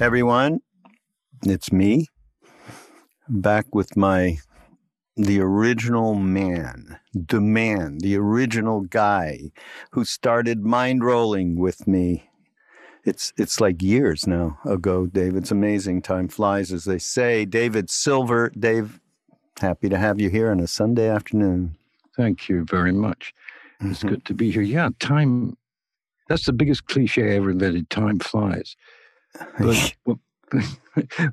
Everyone. It's me back with my the original man, the man, the original guy who started mind rolling with me. It's it's like years now ago, Dave. It's amazing. Time flies, as they say. David Silver, Dave, happy to have you here on a Sunday afternoon. Thank you very much. It's mm-hmm. good to be here. Yeah, time. That's the biggest cliche I ever invented. Time flies. But,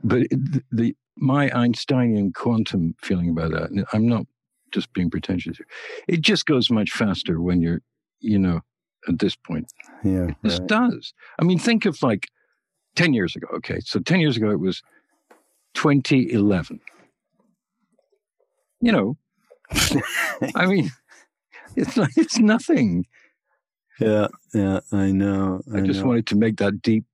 but the my Einsteinian quantum feeling about that, I'm not just being pretentious here. It just goes much faster when you're, you know, at this point. Yeah. It just right. does. I mean, think of like 10 years ago. Okay. So 10 years ago, it was 2011. You know, I mean, it's like, it's nothing. Yeah, yeah, I know. I, I just know. wanted to make that deep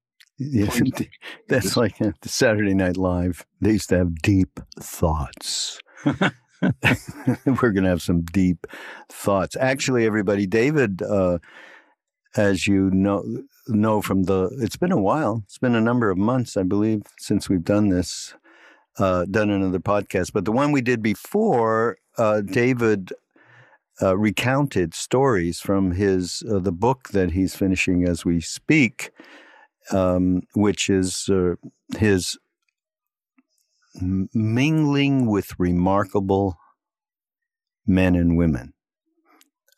Yes, that's like uh, the Saturday Night Live. They used to have deep thoughts. We're going to have some deep thoughts. Actually, everybody, David, uh, as you know, know from the, it's been a while. It's been a number of months, I believe, since we've done this, uh, done another podcast. But the one we did before, uh, David uh, recounted stories from his uh, the book that he's finishing as we speak um, which is uh, his mingling with remarkable men and women.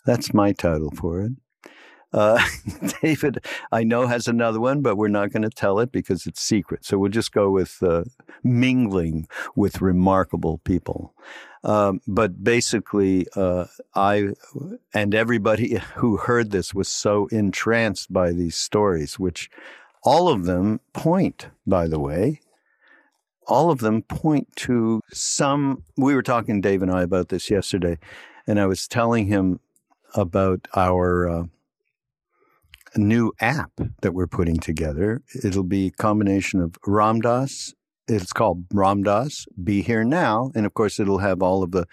That's my title for it. Uh, David, I know, has another one, but we're not going to tell it because it's secret. So we'll just go with uh, mingling with remarkable people. Um, but basically, uh, I and everybody who heard this was so entranced by these stories, which all of them point, by the way, all of them point to some. We were talking, Dave and I, about this yesterday, and I was telling him about our uh, new app that we're putting together. It'll be a combination of Ram Dass. It's called Ram Dass, Be Here Now. And of course, it'll have all of the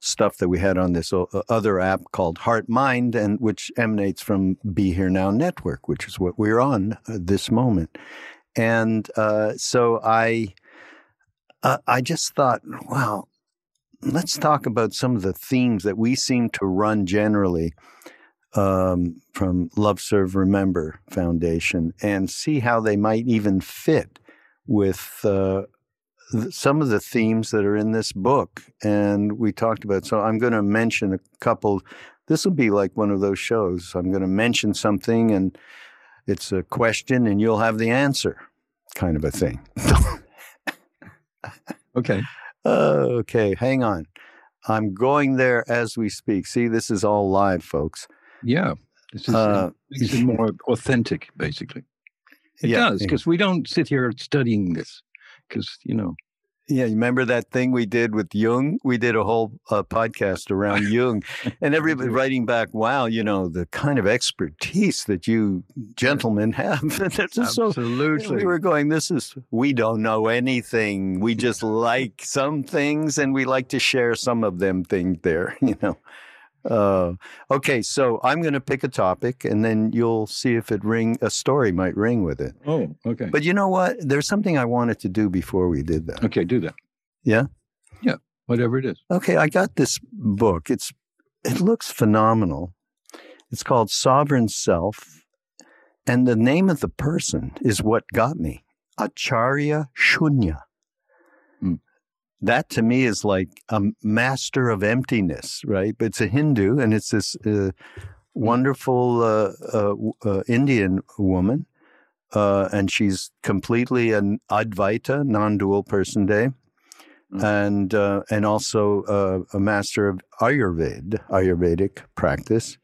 stuff that we had on this uh, other app called Heart Mind, and which emanates from Be Here Now Network, which is what we're on uh, this moment. And uh, so I, uh, I just thought, wow, let's talk about some of the themes that we seem to run generally um, from Love Serve Remember Foundation, and see how they might even fit with uh, some of the themes that are in this book, and we talked about. So I'm going to mention a couple. This will be like one of those shows. I'm going to mention something, and it's a question, and you'll have the answer, kind of a thing. okay. Uh, okay, hang on. I'm going there as we speak. See, this is all live, folks. Yeah, this is, uh, this is more authentic, basically. It yeah, does because we don't sit here studying this because you know yeah, you remember that thing we did with Jung? We did a whole uh, podcast around Jung, and everybody writing back, "Wow, you know the kind of expertise that you gentlemen have." That's Absolutely. So, we were going. This is we don't know anything. We just like some things, and we like to share some of them things there. You know. Uh, okay, so I'm going to pick a topic, and then you'll see if it ring a story might ring with it. Oh, okay. But you know what? There's something I wanted to do before we did that. Okay, do that. Yeah. Yeah, whatever it is. Okay, I got this book. It's it looks phenomenal. It's called Sovereign Self. And the name of the person is what got me Acharya Shunya. That to me is like a master of emptiness, right? But it's a Hindu and it's this uh, wonderful uh, uh, uh Indian woman. Uh, and she's completely an Advaita, non dual person day. Mm. And uh, and also a master of Ayurveda, Ayurvedic practice,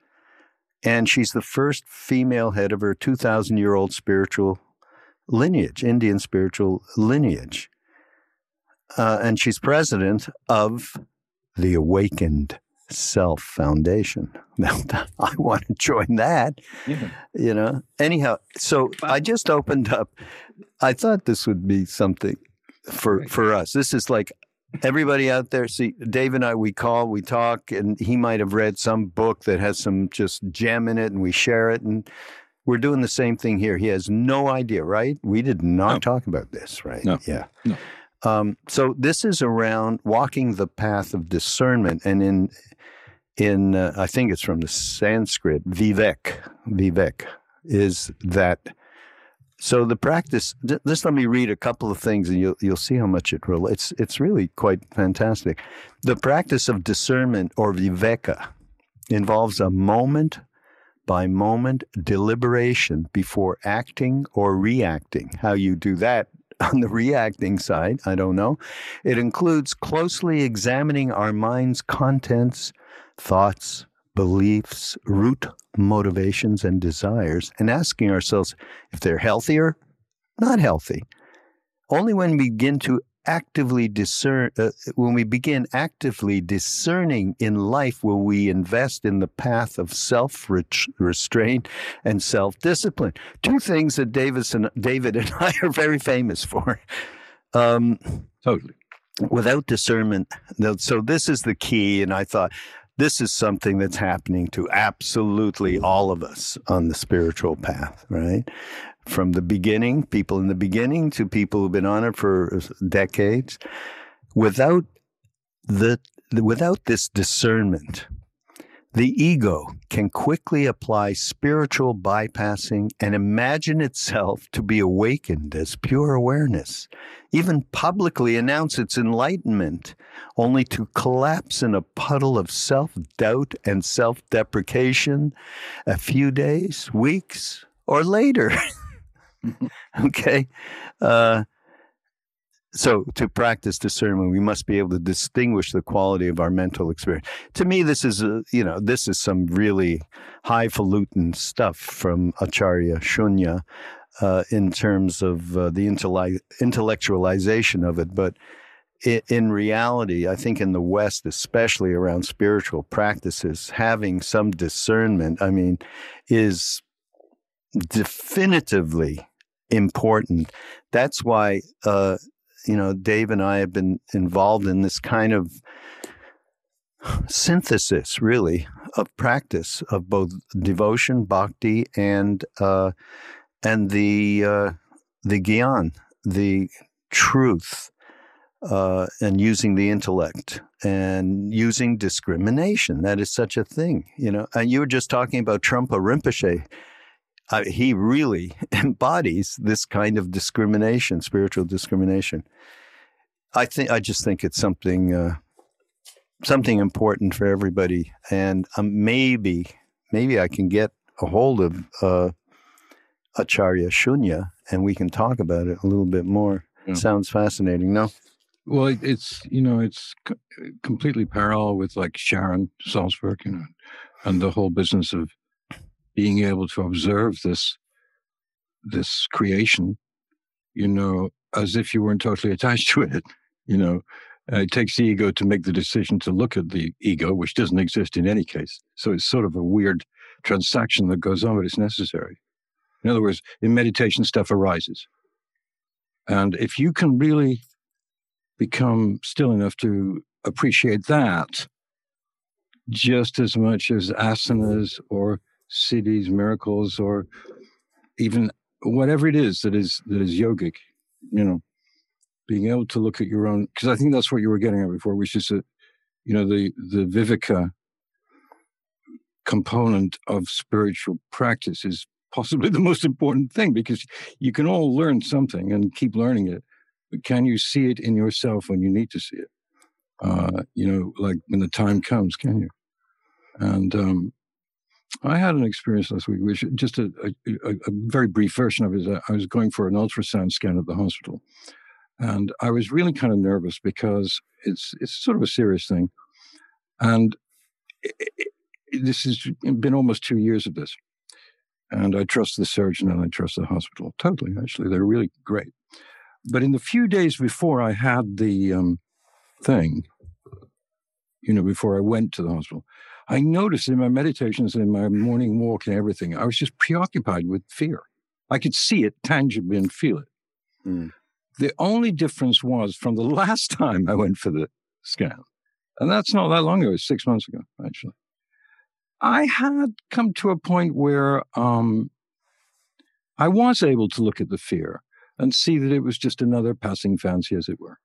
and she's the first female head of her 2,000 year old spiritual lineage, Indian spiritual lineage. Uh, and she's president of the Awakened Self Foundation. Now, I want to join that. Yeah. You know, anyhow, so I just opened up. I thought this would be something for for us. This is like everybody out there, see, Dave and I, we call, we talk, and he might have read some book that has some just gem in it, and we share it. And we're doing the same thing here. He has no idea, right? We did not no. talk about this, right? No. Yeah. No. Um, so this is around walking the path of discernment, and in in uh, I think it's from the Sanskrit vivek. Vivek is that so the practice. Just let me read a couple of things, and you'll you'll see how much it relates. It's really quite fantastic. The practice of discernment or viveka involves a moment by moment deliberation before acting or reacting. How you do that on the reacting side, I don't know. It includes closely examining our mind's contents, thoughts, beliefs, root motivations, and desires, and asking ourselves if they're healthy or not healthy. Only when we begin to actively discern, uh, when we begin actively discerning in life, will we invest in the path of self restraint and self discipline. Two things that Davis and, David and I are very famous for. Um, totally. Without discernment, so this is the key. And I thought this is something that's happening to absolutely all of us on the spiritual path, right? From the beginning, people in the beginning to people who've been on it for decades. Without the without this discernment, the ego can quickly apply spiritual bypassing and imagine itself to be awakened as pure awareness, even publicly announce its enlightenment, only to collapse in a puddle of self doubt and self deprecation a few days, weeks, or later. okay? Uh, so, to practice discernment, we must be able to distinguish the quality of our mental experience. To me, this is a, you know this is some really highfalutin stuff from Acharya Shunya uh, in terms of uh, the intellectualization of it. But in reality, I think in the West, especially around spiritual practices, having some discernment, I mean, is definitively important. That's why uh, you know, Dave and I have been involved in this kind of synthesis, really, of practice of both devotion, bhakti, and uh, and the uh, the gyan, the truth, uh, and using the intellect and using discrimination. That is such a thing, you know. And you were just talking about Trungpa Rinpoche uh, he really embodies this kind of discrimination, spiritual discrimination. I think I just think it's something uh, something important for everybody, and um, maybe maybe I can get a hold of uh, Acharya Shunya, and we can talk about it a little bit more. Yeah. Sounds fascinating, no? Well, it's you know it's completely parallel with like Sharon Salzberg, you know, and the whole business of being able to observe this this creation, you know, as if you weren't totally attached to it. You know, uh, it takes the ego to make the decision to look at the ego, which doesn't exist in any case. So it's sort of a weird transaction that goes on, but it's necessary. In other words, in meditation, stuff arises. And if you can really become still enough to appreciate that just as much as asanas or siddhis, miracles, or even whatever it is that is that is yogic, you know, being able to look at your own because I think that's what you were getting at before, which is a, you know, the the viveka component of spiritual practice is possibly the most important thing because you can all learn something and keep learning it. But can you see it in yourself when you need to see it? Uh, you know, like when the time comes, can you? And um, I had an experience last week, which just a, a, a, very brief version of it. I was going for an ultrasound scan at the hospital. And I was really kind of nervous because it's it's sort of a serious thing. And it, it, this has been almost two years of this. And I trust the surgeon and I trust the hospital totally, actually. They're really great. But in the few days before I had the um, thing, you know, before I went to the hospital, I noticed in my meditations and in my morning walk and everything, I was just preoccupied with fear. I could see it tangibly and feel it. Mm. The only difference was from the last time I went for the scan, and that's not that long ago, six months ago, actually. I had come to a point where um, I was able to look at the fear and see that it was just another passing fancy, as it were.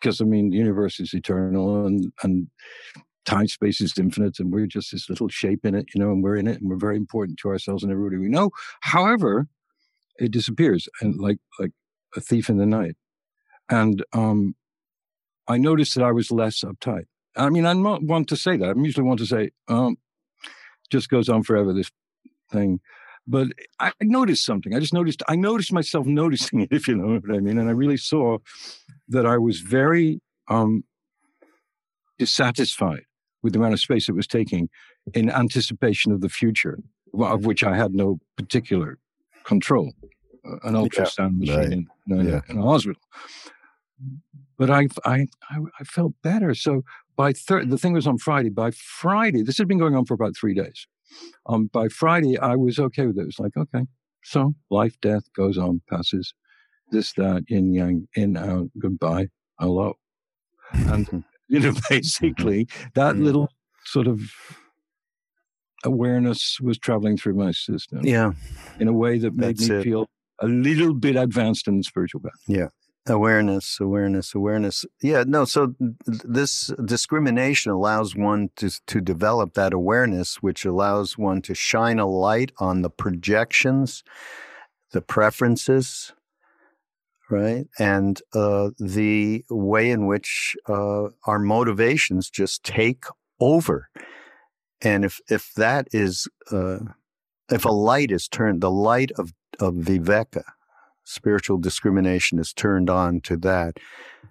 Because I mean, the universe is eternal and and time space is infinite, and we're just this little shape in it, you know, and we're in it, and we're very important to ourselves and everybody we know. However, it disappears, and like like a thief in the night. And um, I noticed that I was less uptight. I mean, I'm not want to say that. I'm usually want to say, um, just goes on forever, this thing. But I noticed something. I just noticed, I noticed myself noticing it, if you know what I mean. And I really saw that I was very um, dissatisfied with the amount of space it was taking in anticipation of the future, of which I had no particular control. Uh, an ultrasound yeah, machine right. in, uh, yeah. in, a hospital. But I, I, I felt better. So by thir- the thing was on Friday. By Friday, this had been going on for about three days. Um, by Friday, I was okay with it. It was like, okay, so life, death goes on, passes, this, that, yin, yang, in, out, goodbye, hello. And, you know, basically that mm. little sort of awareness was traveling through my system. Yeah. In a way that made That's me it. feel a little bit advanced in the spiritual path. Yeah awareness awareness awareness yeah no so this discrimination allows one to to develop that awareness which allows one to shine a light on the projections the preferences right and uh, the way in which uh, our motivations just take over and if if that is uh, if a light is turned the light of of viveka spiritual discrimination is turned on to that,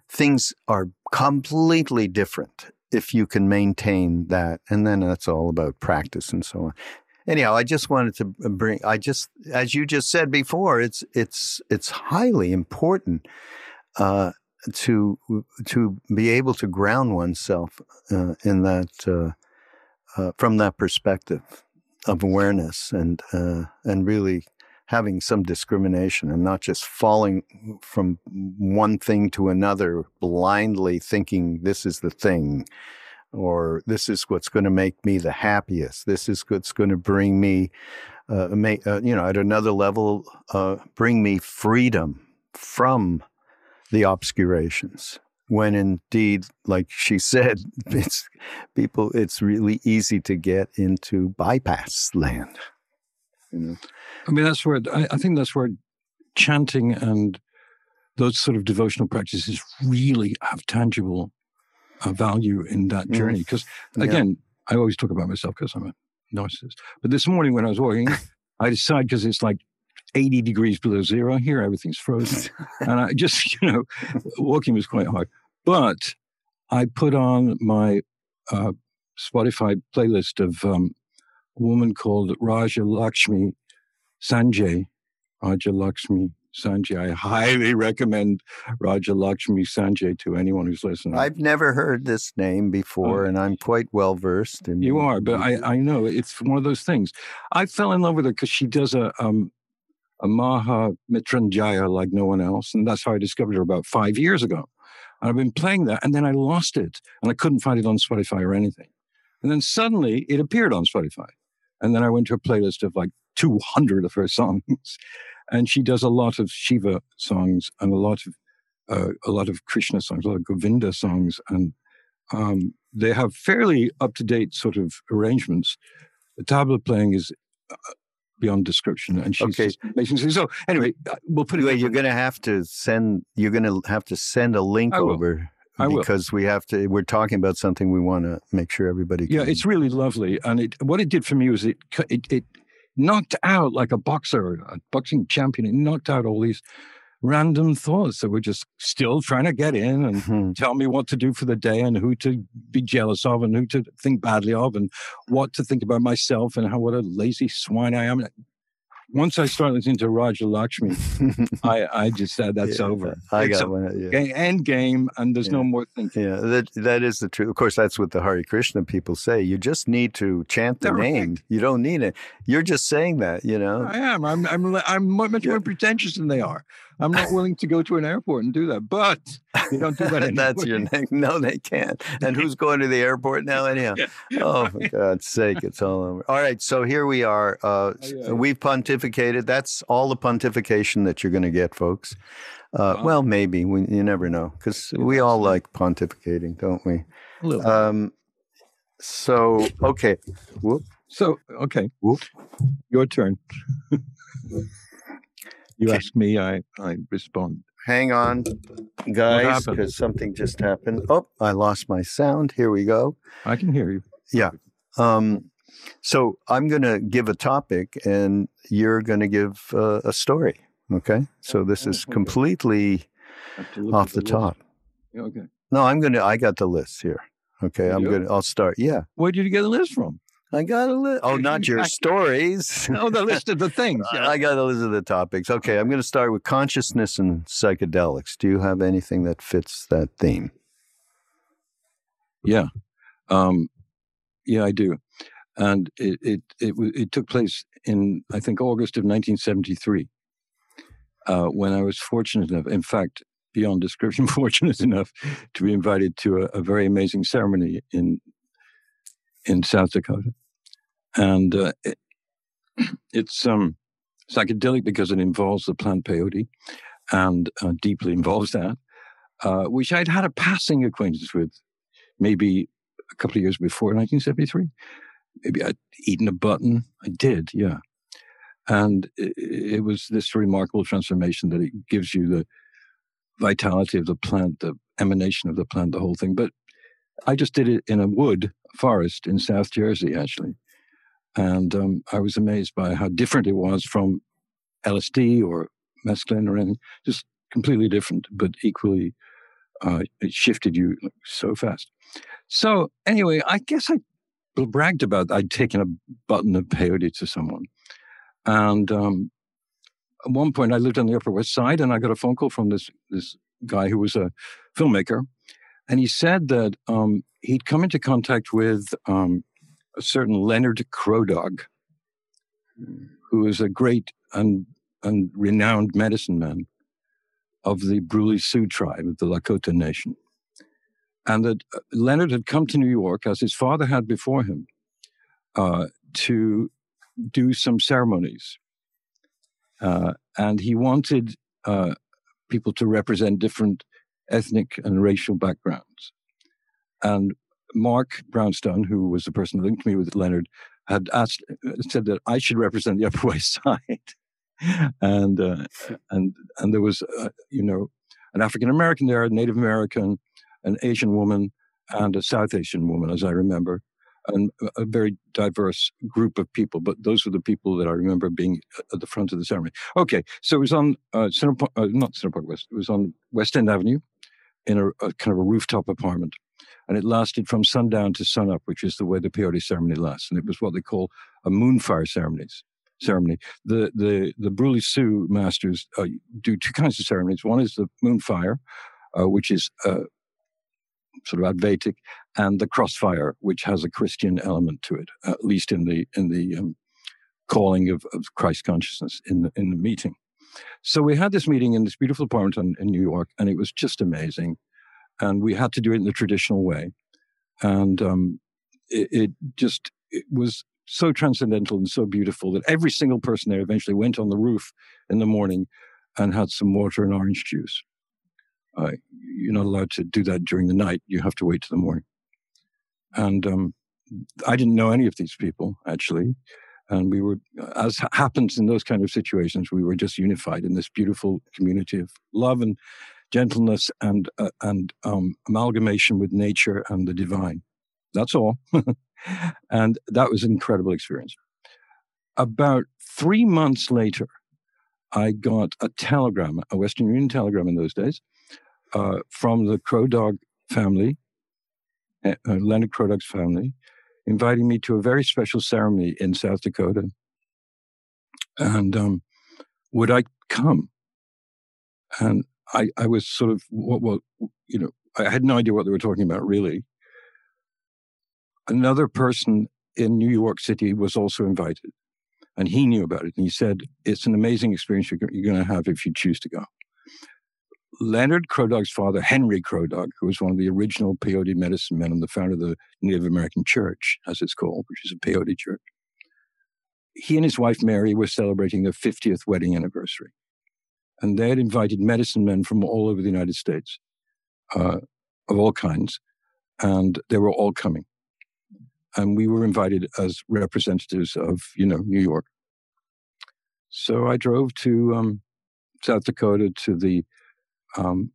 things are completely different if you can maintain that. And then that's all about practice and so on. Anyhow, I just wanted to bring. I just, as you just said before, it's it's it's highly important uh, to to be able to ground oneself uh, in that uh, uh from that perspective of awareness and uh, and really having some discrimination and not just falling from one thing to another blindly thinking this is the thing or this is what's going to make me the happiest this is what's going to bring me uh, uh, you know at another level uh, bring me freedom from the obscurations when indeed like she said it's people it's really easy to get into bypass land you know? I mean, that's where I, I think that's where chanting and those sort of devotional practices really have tangible value in that mm. journey. Because again, yeah. I always talk about myself because I'm a narcissist. But this morning when I was walking, I decided because it's like 80 degrees below zero here, everything's frozen. and I just, you know, walking was quite hard. But I put on my uh, Spotify playlist of um, a woman called Raja Lakshmi Sanjay. Raja Lakshmi Sanjay. I highly recommend Raja Lakshmi Sanjay to anyone who's listening. I've never heard this name before, uh, and I'm quite well versed. In you are, but I, I know it's one of those things. I fell in love with her because she does a um, a Maha Mrityunjaya like no one else, and that's how I discovered her about five years ago. And I've been playing that, and then I lost it, and I couldn't find it on Spotify or anything. And then suddenly it appeared on Spotify. And then I went to a playlist of like 200 of her songs. And she does a lot of Shiva songs and a lot of uh, a lot of Krishna songs, a lot of Govinda songs, and um, they have fairly up to date sort of arrangements. The tabla playing is uh, beyond description, and she's Okay. So anyway, uh, we'll put it. Anyway, you're going to have to send. You're going to have to send a link will. over I will. because we have to. We're talking about something we want to make sure everybody. Yeah, can- it's really lovely, and it what it did for me was it it it knocked out like a boxer, a boxing champion. It knocked out all these random thoughts that were just still trying to get in and Hmm. tell me what to do for the day and who to be jealous of and who to think badly of and what to think about myself and how what a lazy swine I am. Once I start listening to Raja Lakshmi, I I just said that's Yeah, over. I It's got one. Yeah. end game, and there's no more thinking. Yeah, that that is the truth. Of course, that's what the Hari Krishna people say. You just need to chant the name. You don't need it. You're just saying that, you know. I am. I'm. I'm. I'm much Yeah. more pretentious than they are. I'm not willing to go to an airport and do that. But you don't do that anymore. That's your name. No, they can't. And who's going to the airport now, anyhow? Oh, for God's sake, it's all over. All right, so here we are. Uh, yeah. We've pontificated. That's all the pontification that you're going to get, folks. Uh, Wow. well, maybe. We, you never know because we all like pontificating, don't we? A little. Um, so, okay. Whoop. so okay, Whoop. your turn. you ask me, I I respond. Hang on, guys, because something just happened. Oh, I lost my sound. Here we go. I can hear you. Yeah. Um, so I'm going to give a topic, and you're going to give uh, a story. Okay. So this is completely I have to look off at the top. Yeah, Okay. No, I'm going to. I got the list here. Okay. I'm going to. I'll start. Yeah. Where did you get the list from? I got a list. Oh, not your stories. Oh, the list of the things. Yeah. I got a list of the topics. Okay. I'm going to start with consciousness and psychedelics. Do you have anything that fits that theme? Yeah, um, yeah, I do, and it it it, it took place in I think August of 1973, uh, when I was fortunate enough, in fact, beyond description, fortunate enough to be invited to a, a very amazing ceremony in in South Dakota, and uh, it, it's um psychedelic because it involves the plant peyote, and uh, deeply involves that, uh, which I'd had a passing acquaintance with maybe a couple of years before 1973. Maybe I'd eaten a button. I did, yeah. And it, it was this remarkable transformation that it gives you the vitality of the plant, the emanation of the plant, the whole thing. But I just did it in a wood forest in South Jersey, actually. And um, I was amazed by how different it was from LSD or mescaline or anything, just completely different, but equally, uh, it shifted you so fast. So anyway, I guess I bragged about I'd taken a button of peyote to someone, and um, at one point I lived on the Upper West Side, and I got a phone call from this this guy who was a filmmaker, and he said that um, he'd come into contact with um, a certain Leonard Crow Dog, who is a great and and renowned medicine man of the Brule Sioux tribe of the Lakota Nation and that uh, Leonard had come to New York, as his father had before him, uh, to do some ceremonies. Uh, and he wanted uh, people to represent different ethnic and racial backgrounds. And Mark Brownstone, who was the person who linked me with Leonard, had asked, said that I should represent the Upper West Side. and, uh, and, and there was, uh, you know, an African American there, a Native American, an Asian woman and a South Asian woman, as I remember, and a- very diverse group of people. But those were the people that I remember being at the front of the ceremony. Okay, so it was on uh, Park- uh, not Center Park West. It was on West End Avenue, in a, a kind of a rooftop apartment, and it lasted from sundown to sunup, which is the way the peyote ceremony lasts. And it was what they call a moonfire ceremonies. Ceremony. The the the Brule Sioux masters uh, do two kinds of ceremonies. One is the moonfire, uh, which is uh, sort of Advaitic, and the crossfire, which has a Christian element to it, at least in the in the um, calling of, of Christ consciousness in the in the meeting. So we had this meeting in this beautiful apartment in, in New York, and it was just amazing. And we had to do it in the traditional way, and um, it, it just it was so transcendental and so beautiful that every single person there eventually went on the roof in the morning and had some water and orange juice. Uh, you're not allowed to do that during the night. You have to wait till the morning. And um, I didn't know any of these people actually. And we were, as happens in those kind of situations, we were just unified in this beautiful community of love and gentleness and uh, and um, amalgamation with nature and the divine. That's all. and that was an incredible experience. About three months later, I got a telegram, a Western Union telegram in those days, uh, from the Crow Dog family, uh, Leonard Crow Dog's family, inviting me to a very special ceremony in South Dakota. And um, would I come? And I, I was sort of, what, what, you know, I had no idea what they were talking about really. Another person in New York City was also invited, and he knew about it. And he said, It's an amazing experience you're, you're going to have if you choose to go. Leonard Crow Dog's father, Henry Crow Dog, who was one of the original peyote medicine men and the founder of the Native American Church, as it's called, which is a peyote church, he and his wife Mary were celebrating their 50th wedding anniversary. And they had invited medicine men from all over the United States, uh, of all kinds, and they were all coming. And we were invited as representatives of, you know, New York. So I drove to um, South Dakota to the um,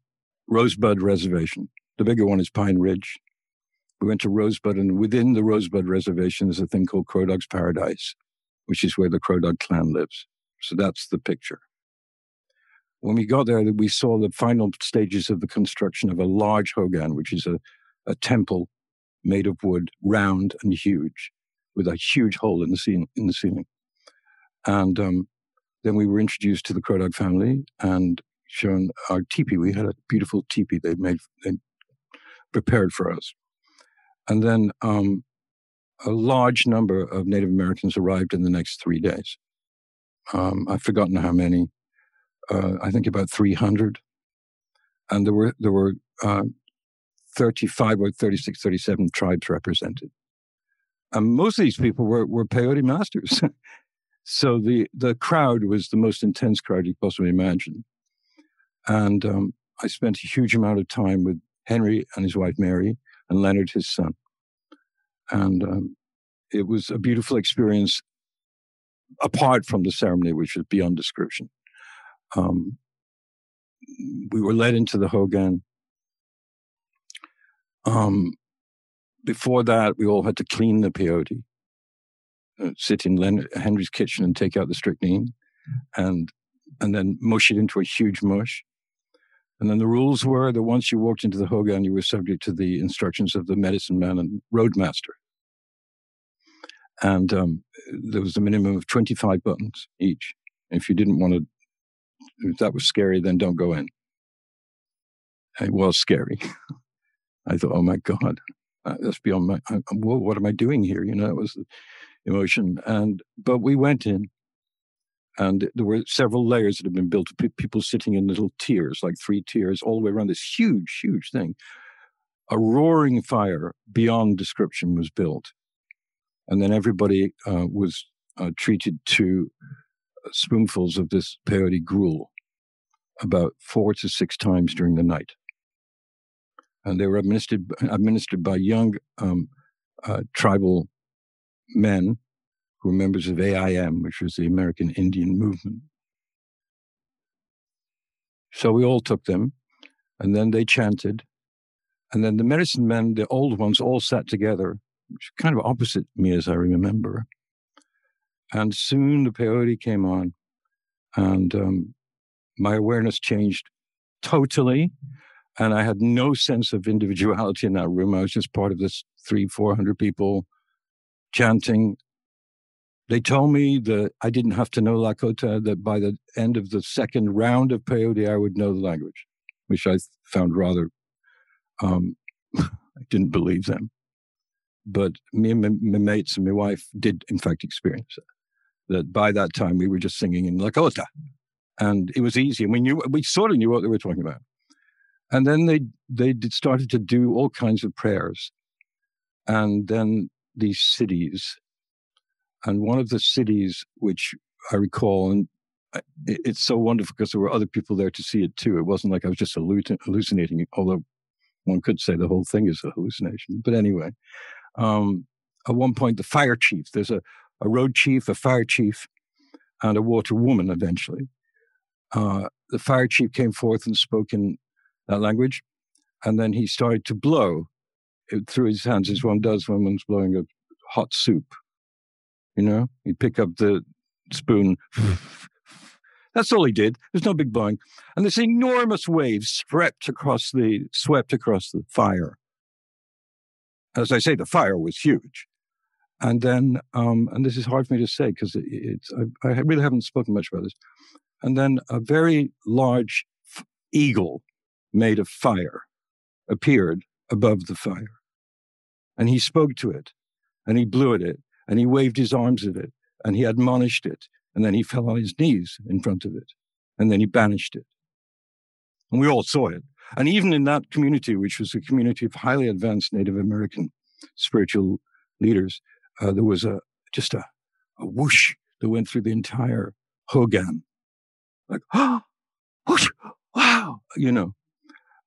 Rosebud Reservation. The bigger one is Pine Ridge. We went to Rosebud, and within the Rosebud Reservation is a thing called Crow Dog's Paradise, which is where the Crow Dog clan lives. So that's the picture. When we got there, we saw the final stages of the construction of a large hogan, which is a, a temple made of wood, round and huge, with a huge hole in the ceiling. In the ceiling. And um, then we were introduced to the Crow Dog family, and shown our teepee. We had a beautiful teepee they'd made, they prepared for us. And then um, a large number of Native Americans arrived in the next three days. Um, I've forgotten how many. Uh, I think about 300. And there were there were uh, 35 or 36, 37 tribes represented. And most of these people were, were peyote masters. so the, the crowd was the most intense crowd you could possibly imagine. And um, I spent a huge amount of time with Henry and his wife Mary and Leonard, his son. And um, it was a beautiful experience apart from the ceremony, which was beyond description. Um, we were led into the Hogan. Um, before that, we all had to clean the peyote, uh, sit in Len- Henry's kitchen and take out the strychnine, and and then mush it into a huge mush. And then the rules were that once you walked into the Hogan, you were subject to the instructions of the medicine man and roadmaster. And um, there was a minimum of 25 buttons each. If you didn't want to, if that was scary, then don't go in. It was scary. I thought, oh my God, that's beyond my, I, what am I doing here? You know, that was the emotion. And, but we went in and there were several layers that had been built, people sitting in little tiers, like three tiers, all the way around this huge, huge thing. A roaring fire beyond description was built. And then everybody uh, was uh, treated to spoonfuls of this peyote gruel about four to six times during the night. And they were administered, administered by young um, uh, tribal men who were members of AIM, which was the American Indian Movement. So we all took them, and then they chanted. And then the medicine men, the old ones, all sat together, which kind of opposite me as I remember. And soon the peyote came on, and um, my awareness changed totally. And I had no sense of individuality in that room. I was just part of this three, 400 people chanting they told me that I didn't have to know Lakota, that by the end of the second round of peyote, I would know the language, which I found rather, um, I didn't believe them. But me and my, my, mates and my wife did, in fact, experience it. That by that time, we were just singing in Lakota. And it was easy. And we knew, we sort of knew what they were talking about. And then they, they started to do all kinds of prayers. And then these cities and one of the cities which I recall, and it's so wonderful because there were other people there to see it too. It wasn't like I was just hallucinating, although one could say the whole thing is a hallucination. But anyway, um, at one point the fire chief. There's a, a road chief, a fire chief, and a water woman eventually. Uh, the fire chief came forth and spoke in that language, and then he started to blow through his hands as one does when one's blowing a hot soup. You know, he'd pick up the spoon. That's all he did. There's no big blowing, and this enormous wave swept across the swept across the fire. As I say, the fire was huge, and then, um, and this is hard for me to say because it, it's I, I, really haven't spoken much about this. And then a very large f- eagle made of fire appeared above the fire, and he spoke to it, and he blew at it, and he waved his arms at it, and he admonished it, and then he fell on his knees in front of it, and then he banished it. And we all saw it. And even in that community, which was a community of highly advanced Native American spiritual leaders, uh, there was a just a, a whoosh that went through the entire Hogan. Like, oh, whoosh, wow, you know.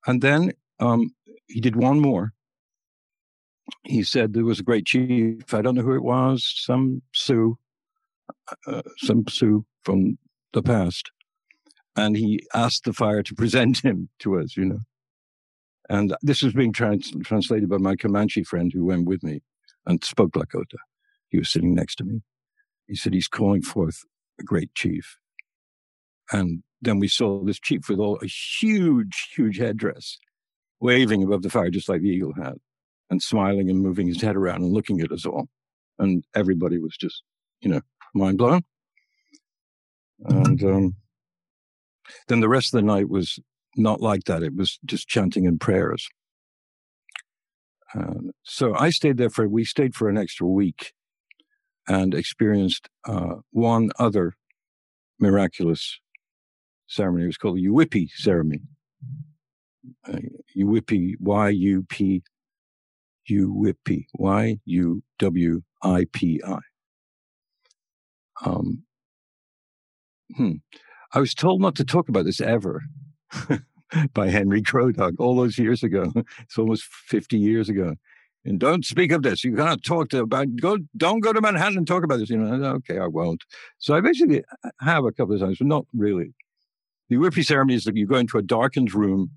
And then um, he did one more. He said there was a great chief. I don't know who it was, some Sioux, uh, some Sioux from the past. And he asked the fire to present him to us, you know. And this was being trans- translated by my Comanche friend who went with me and spoke Lakota. He was sitting next to me. He said, He's calling forth a great chief. And then we saw this chief with all a huge, huge headdress, waving above the fire, just like the eagle had, and smiling and moving his head around and looking at us all. And everybody was just, you know, mind blown. And um, then the rest of the night was not like that. It was just chanting and prayers. Uh, so I stayed there for, we stayed for an extra week and experienced uh, one other miraculous ceremony. It was called the ceremony. Uh, Y U P, Yuwipi, Y U W I P I. Um, hmm. I was told not to talk about this ever by Henry Crow Dog all those years ago. It's almost 50 years ago. And don't speak of this. You cannot talk to about go. Don't go to Manhattan and talk about this. You know, okay, I won't. So I basically have a couple of times, but not really. The Yuwipi ceremony is that you go into a darkened room,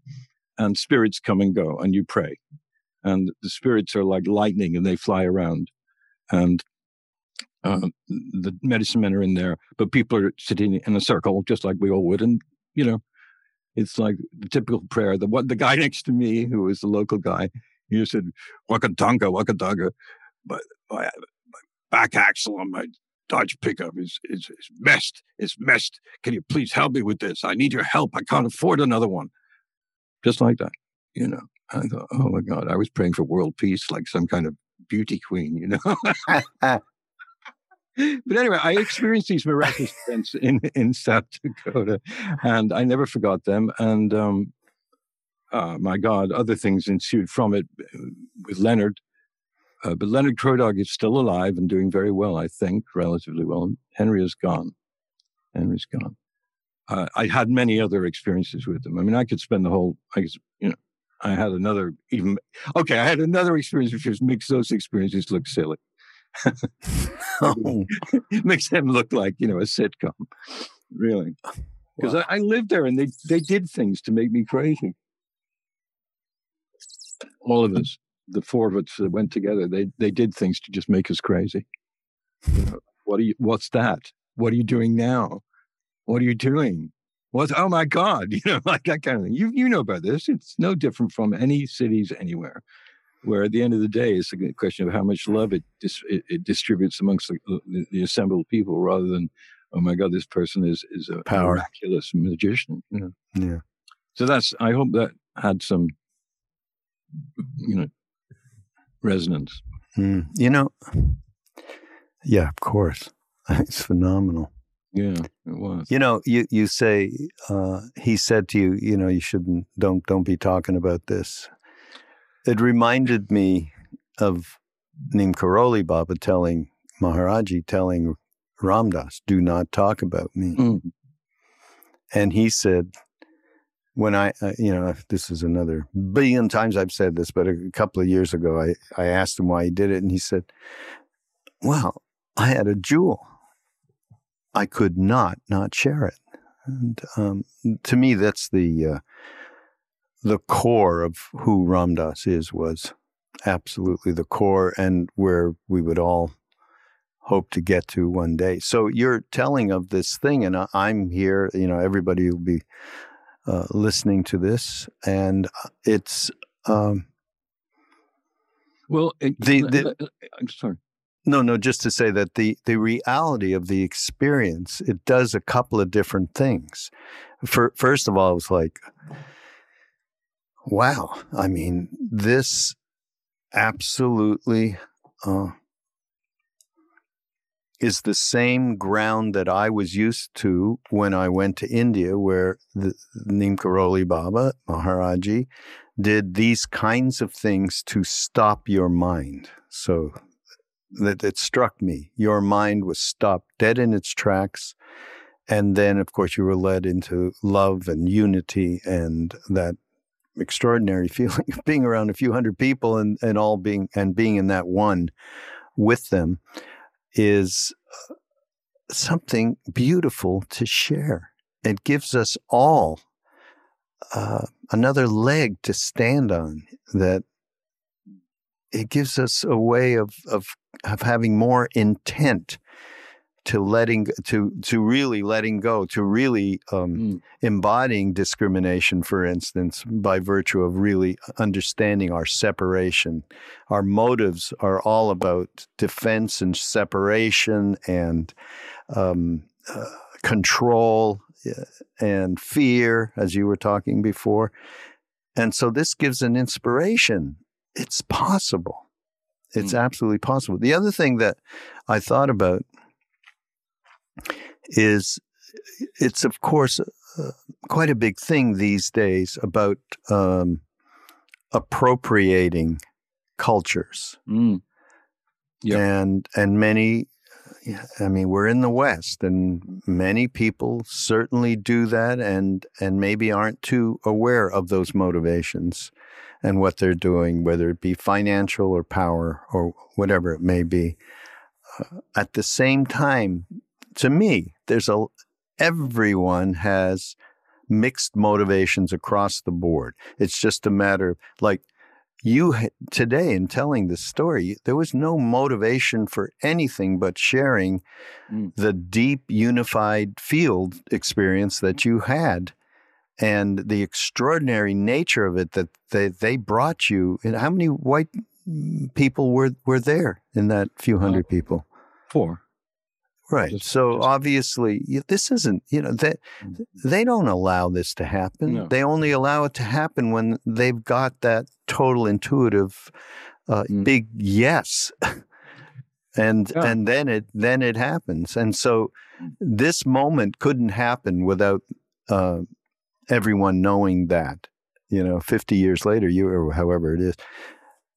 and spirits come and go, and you pray, and the spirits are like lightning, and they fly around, and uh, the medicine men are in there, but people are sitting in a circle, just like we all would. And, you know, it's like the typical prayer. The what the guy next to me, who was the local guy, he said, Wakan Tanka, Wakatanga. But my, my back axle on my Dodge pickup is, is, is messed. It's messed. Can you please help me with this? I need your help. I can't afford another one. Just like that, you know. I thought, oh my God, I was praying for world peace like some kind of beauty queen, you know. but anyway, I experienced these miraculous events in, in South Dakota, and I never forgot them. And um, uh, my God, other things ensued from it uh, with Leonard. Uh, but Leonard Crow Dog is still alive and doing very well, I think, relatively well. Henry is gone. Henry's gone. Uh, I had many other experiences with them. I mean, I could spend the whole, I guess, you know, I had another even, okay, I had another experience which just makes those experiences look silly. oh. makes them look like you know a sitcom, really. Because wow. I, I, lived there, and they they did things to make me crazy. All of us, the four of us that went together, they they did things to just make us crazy. You know, what are you? What's that? What are you doing now? What are you doing? What's oh my God? You know, like that kind of thing. You you know about this. It's no different from any cities anywhere where at the end of the day, it's a question of how much love it dis- it, it, distributes amongst the, the, the, assembled people, rather than, oh my God, this person is is a Power. miraculous magician. You know? Yeah. So that's. I hope that had some, you know, resonance. Mm. You know. Yeah, of course. It's phenomenal. Yeah, it was. You know, you you say uh, he said to you, you know, you shouldn't don't don't be talking about this. It reminded me of Neem Karoli Baba telling Maharaji, telling Ram Dass, do not talk about me. Mm. And he said, when I, uh, you know, this is another billion times I've said this, but a couple of years ago, I, I asked him why he did it, and he said, Well, I had a jewel. I could not not share it. And um, to me, that's the uh, the core of who Ram Dass is was absolutely the core, and where we would all hope to get to one day. So you're telling of this thing, and I'm here. You know, everybody will be uh, listening to this, and uh, it's um, well. It, the, the, I'm sorry. No, no, just to say that the the reality of the experience it does a couple of different things. For, first of all, it was like, wow. I mean, this absolutely uh, is the same ground that I was used to when I went to India, where the Neem Karoli Baba, Maharaji, did these kinds of things to stop your mind. So that it struck me. Your mind was stopped dead in its tracks. And then, of course, you were led into love and unity and that extraordinary feeling of being around a few hundred people and, and all being and being in that one with them is uh, something beautiful to share. It gives us all uh, another leg to stand on that it gives us a way of, of, of having more intent to letting to to really letting go to really um, mm. embodying discrimination for instance by virtue of really understanding our separation our motives are all about defense and separation and um, uh, control uh, and fear as you were talking before and so this gives an inspiration it's possible it's mm. absolutely possible the other thing that i thought about is it's of course uh, quite a big thing these days about um, appropriating cultures mm. yep. and and many I mean we're in the west and many people certainly do that and and maybe aren't too aware of those motivations and what they're doing whether it be financial or power or whatever it may be uh, at the same time to me, there's a everyone has mixed motivations across the board. It's just a matter of like you today in telling this story, there was no motivation for anything but sharing mm. the deep unified field experience that you had and the extraordinary nature of it that they, they brought you. And how many white people were, were there in that few hundred people? Four. Right. Just, so just, obviously, this isn't, you know, they, mm. they don't allow this to happen. No. They only allow it to happen when they've got that total intuitive uh, mm. big yes. and yeah. and then it then it happens. And so mm. this moment couldn't happen without uh, everyone knowing that. You know, 50 years later, you or however it is,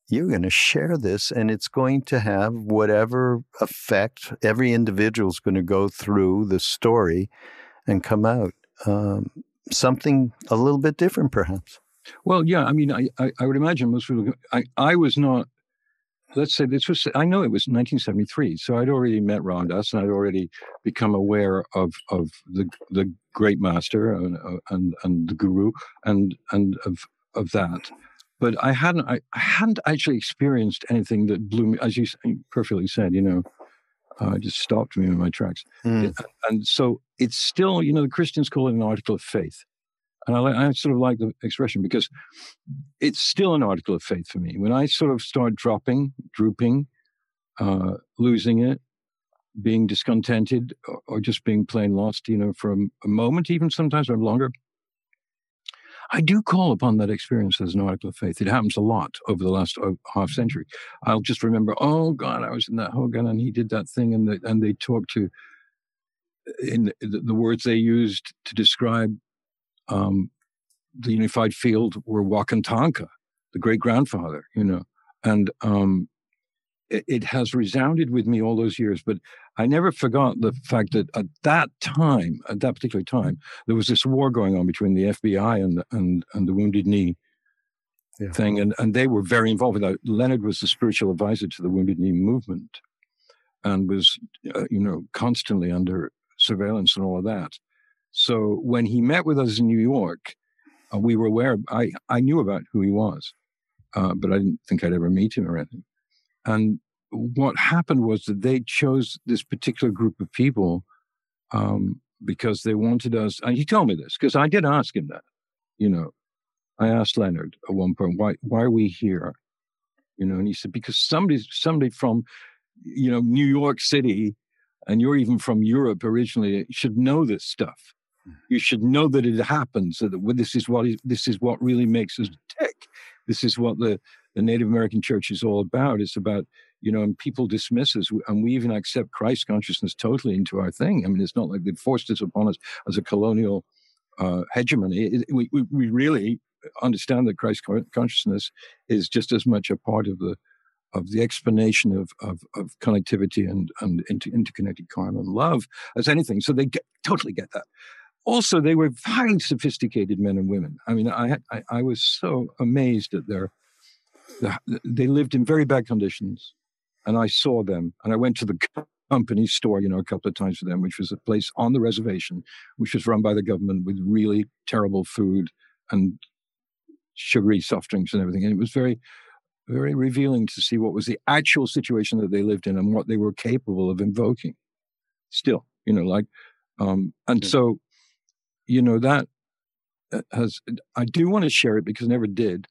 you're going to share this and it's going to have whatever effect every individual is going to go through the story and come out um, something a little bit different perhaps well yeah i mean i, I, I would imagine most people I, I was not let's say this was i know it was 1973 so i'd already met Ram Dass and i'd already become aware of of the the great master and and, and the guru and and of of that but I hadn't I, I, hadn't actually experienced anything that blew me, as you perfectly said. You know, uh, just stopped me in my tracks. Mm. And so it's still, you know, the Christians call it an article of faith, and I, I sort of like the expression because it's still an article of faith for me. When I sort of start dropping, drooping, uh, losing it, being discontented, or, or, just being plain lost, you know, for a, a moment, even sometimes or longer I do call upon that experience as an article of faith. It happens a lot over the last uh, half century. I'll just remember, oh God, I was in that Hogan and he did that thing, and the, and they talked to in the, the words they used to describe um, the unified field were Wakan Tanka, the great grandfather, you know, and um, it, it, has resounded with me all those years. But I never forgot the fact that at that time, at that particular time, there was this war going on between the FBI and and and the Wounded Knee yeah. thing, and and they were very involved with that. Leonard was the spiritual advisor to the Wounded Knee movement, and was uh, you know constantly under surveillance and all of that. So when he met with us in New York, uh, we were aware. I I knew about who he was, uh, but I didn't think I'd ever meet him or anything. And what happened was that they chose this particular group of people um, because they wanted us. And he told me this because I did ask him that. You know, I asked Leonard at one point, "Why why are we here?" You know, and he said, "Because somebody somebody from you know New York City." And you're even from Europe originally. Should know this stuff you should know that it happens that this is what this is what really makes us tick. This is what the the native american church is all about. It's about you know and people dismiss us. And we even accept christ consciousness totally into our thing. I mean it's not like they've forced this upon us as a colonial uh, hegemony. It, we, we really understand that christ consciousness is just as much a part of the of the explanation of, of, of connectivity and, and inter, interconnected karma and love as anything. So they get, totally get that also they were highly sophisticated men and women. I mean i i, I was so amazed at their they lived in very bad conditions and i saw them and i went to the company store you know a couple of times for them which was a place on the reservation which was run by the government with really terrible food and sugary soft drinks and everything. And it was very very revealing to see what was the actual situation that they lived in and what they were capable of invoking. Still you know like um, and so you know that uh, has i do want to share it because I never did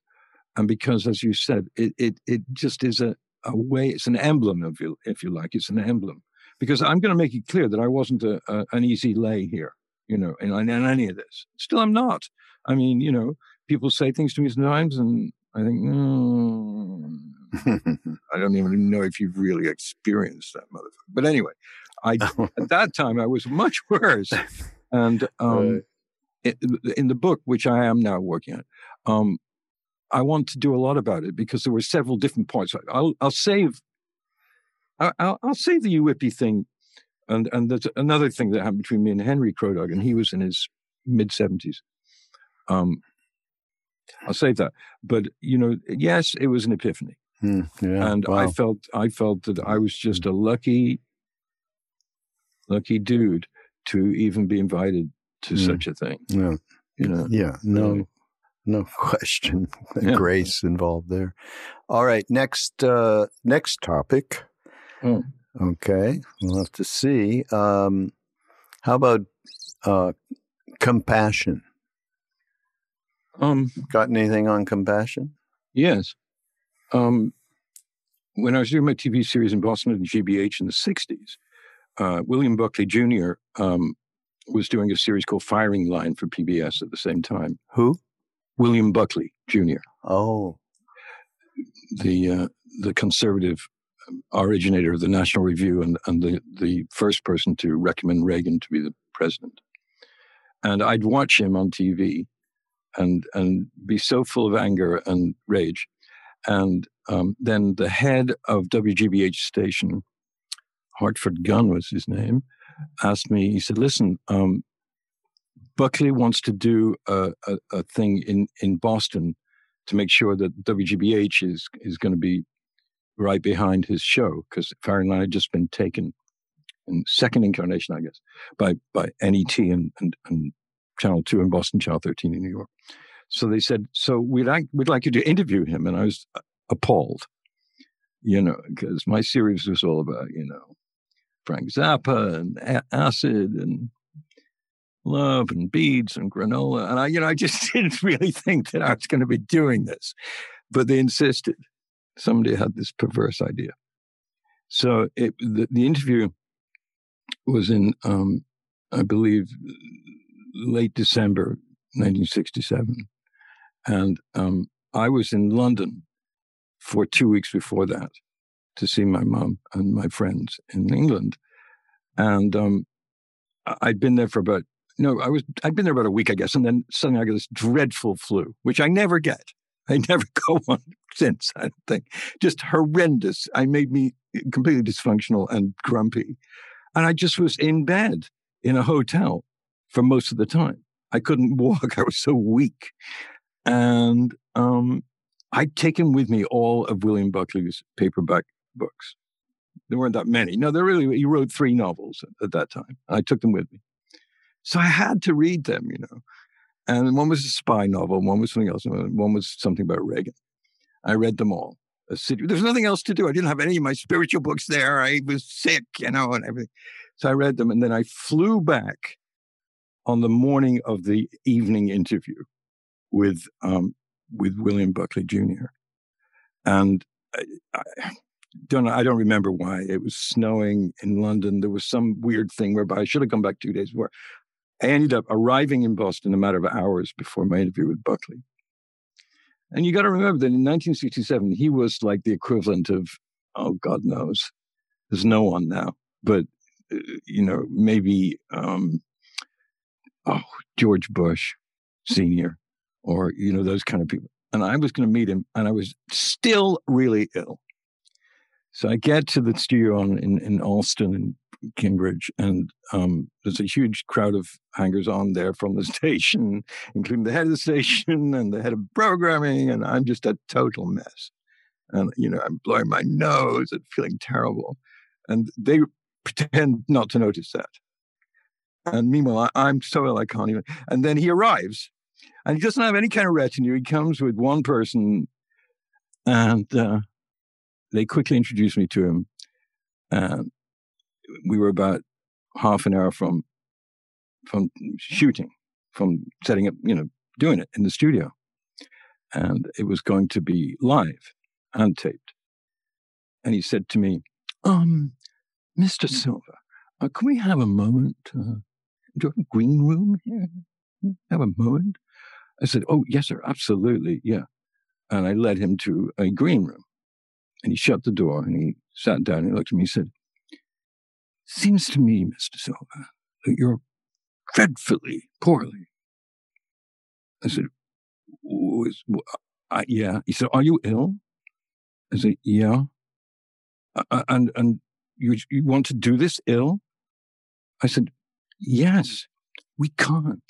and because as you said it it, it just is a, a way it's an emblem of you if you like it's an emblem. Because i'm going to make it clear that i wasn't a, a, an easy lay here you know in, in any of this. Still i'm not. I mean you know people say things to me sometimes and i think mm, i don't even know if you've really experienced that motherfucker. But anyway i at that time i was much worse and um, right. it, in the book, which I am now working on, um, I want to do a lot about it because there were several different points. I'll, I'll save, I'll, I'll save the Yuwipi thing, and and there's another thing that happened between me and Henry Crow Dog, and he was in his mid seventies. Um, I'll save that. But you know, yes, it was an epiphany, hmm, yeah, and wow. I felt I felt that I was just a lucky, lucky dude to even be invited to mm. such a thing. Yeah. You know? Yeah. No, no question. Yeah. Grace involved there. All right. Next, uh, next topic. Mm. Okay. We'll have to see. Um, how about uh, compassion? Um, Got anything on compassion? Yes. Um, when I was doing my TV series in Boston at GBH in the 60s, uh, William Buckley Jr. Um, was doing a series called Firing Line for PBS at the same time. Who? William Buckley Jr. Oh, the uh, the conservative um, originator of the National Review and, and the, the first person to recommend Reagan to be the president. And I'd watch him on TV and and be so full of anger and rage. And um, then the head of WGBH station Hartford Gunn was his name, asked me, he said, listen, um, Buckley wants to do a, a, a, thing in, in Boston to make sure that WGBH is, is going to be right behind his show because Firing Line had just been taken in second incarnation, I guess, by, by NET and, and, and Channel 2 in Boston, Channel 13 in New York. So they said, so we'd like, we'd like you to interview him. And I was appalled, you know, because my series was all about, you know, Frank Zappa and acid and love and beads and granola. And I, you know, I just didn't really think that I was going to be doing this, but they insisted. Somebody had this perverse idea. So it, the, the interview was in, um, I believe, late December 1967. And um, I was in London for two weeks before that to see my mom and my friends in England. And um, I'd been there for about no, I was I'd been there about a week, I guess, and then suddenly I got this dreadful flu, which I never get. I never go one since. I think just horrendous. I made me completely dysfunctional and grumpy, And I just was in bed in a hotel for most of the time. I couldn't walk. I was so weak. And um, I'd taken with me all of William Buckley's paperback books. There weren't that many. No, there really, he wrote three novels at that time. I took them with me. So I had to read them, you know. And one was a spy novel, one was something else, one was something about Reagan. I read them all. There's nothing else to do. I didn't have any of my spiritual books there. I was sick, you know, and everything. So I read them, and then I flew back on the morning of the evening interview with um, with William Buckley Jr. And I don't I don't remember why it was snowing in London. There was some weird thing whereby I should have come back two days before. I ended up arriving in Boston a matter of hours before my interview with Buckley. And you got to remember that in 1967, he was like the equivalent of, oh, God knows, there's no one now, but, uh, you know, maybe, um, oh, George Bush Sr., or, you know, those kind of people. And I was going to meet him, and I was still really ill. So I get to the studio on, in, in Allston in Cambridge, and um, there's a huge crowd of hangers on there from the station, including the head of the station and the head of programming, and I'm just a total mess. And you know, I'm blowing my nose and feeling terrible, and they pretend not to notice that. And meanwhile, I, am so ill I can't even. And then he arrives, and he doesn't have any kind of retinue. He comes with one person, and uh, they quickly introduced me to him. And we were about half an hour from from shooting, from setting up, you know, doing it in the studio. And it was going to be live and taped. And he said to me, um, Mr. Silver, uh, can we have a moment? Uh, do you have a green room here? Have a moment? I said, Oh, yes, sir, absolutely. Yeah. And I led him to a green room. And he shut the door and he sat down and he looked at me and said, Seems to me, Mr. Silver, that you're dreadfully poorly. I said, uh, yeah. He said, are you ill? I said, yeah. And and you, you want to do this ill? I said, yes. We can't.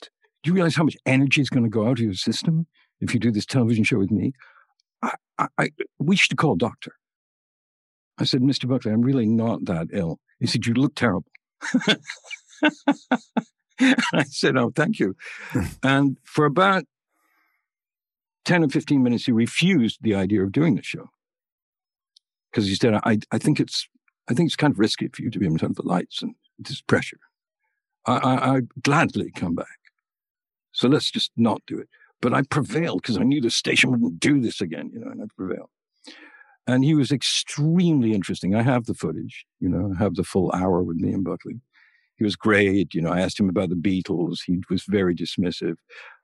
Do you realize how much energy is going to go out of your system if you do this television show with me? I, I, I we should call a doctor. I said, Mr. Buckley, I'm really not that ill. He said, You look terrible. I said, Oh, thank you. and for about 10 or 15 minutes, he refused the idea of doing the show. Because he said, I, I think it's I think it's kind of risky for you to be in front of the lights and this pressure. I, I, I gladly come back. So let's just not do it. But I prevailed because I knew the station wouldn't do this again, you know, and I prevailed and he was extremely interesting. I have the footage, you know, I have the full hour with me and Buckley. He was great. You know, I asked him about the Beatles. He was very dismissive.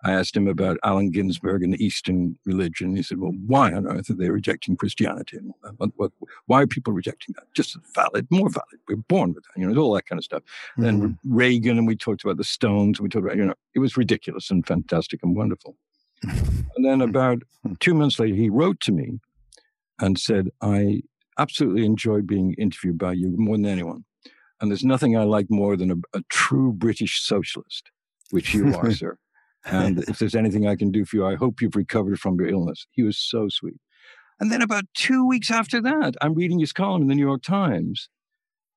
I asked him about Allen Ginsberg and the Eastern religion. He said, well, why on earth are they rejecting Christianity? What, what, why are people rejecting that? Just valid, more valid. We're born with that, you know, all that kind of stuff. Mm-hmm. Then Reagan, and we talked about the Stones, and we talked about, you know, it was ridiculous and fantastic and wonderful. and then about two months later, he wrote to me and said, I absolutely enjoyed being interviewed by you more than anyone. And there's nothing I like more than a, a true British socialist, which you are, sir. And if there's anything I can do for you, I hope you've recovered from your illness. He was so sweet. And then about two weeks after that, I'm reading his column in the New York Times.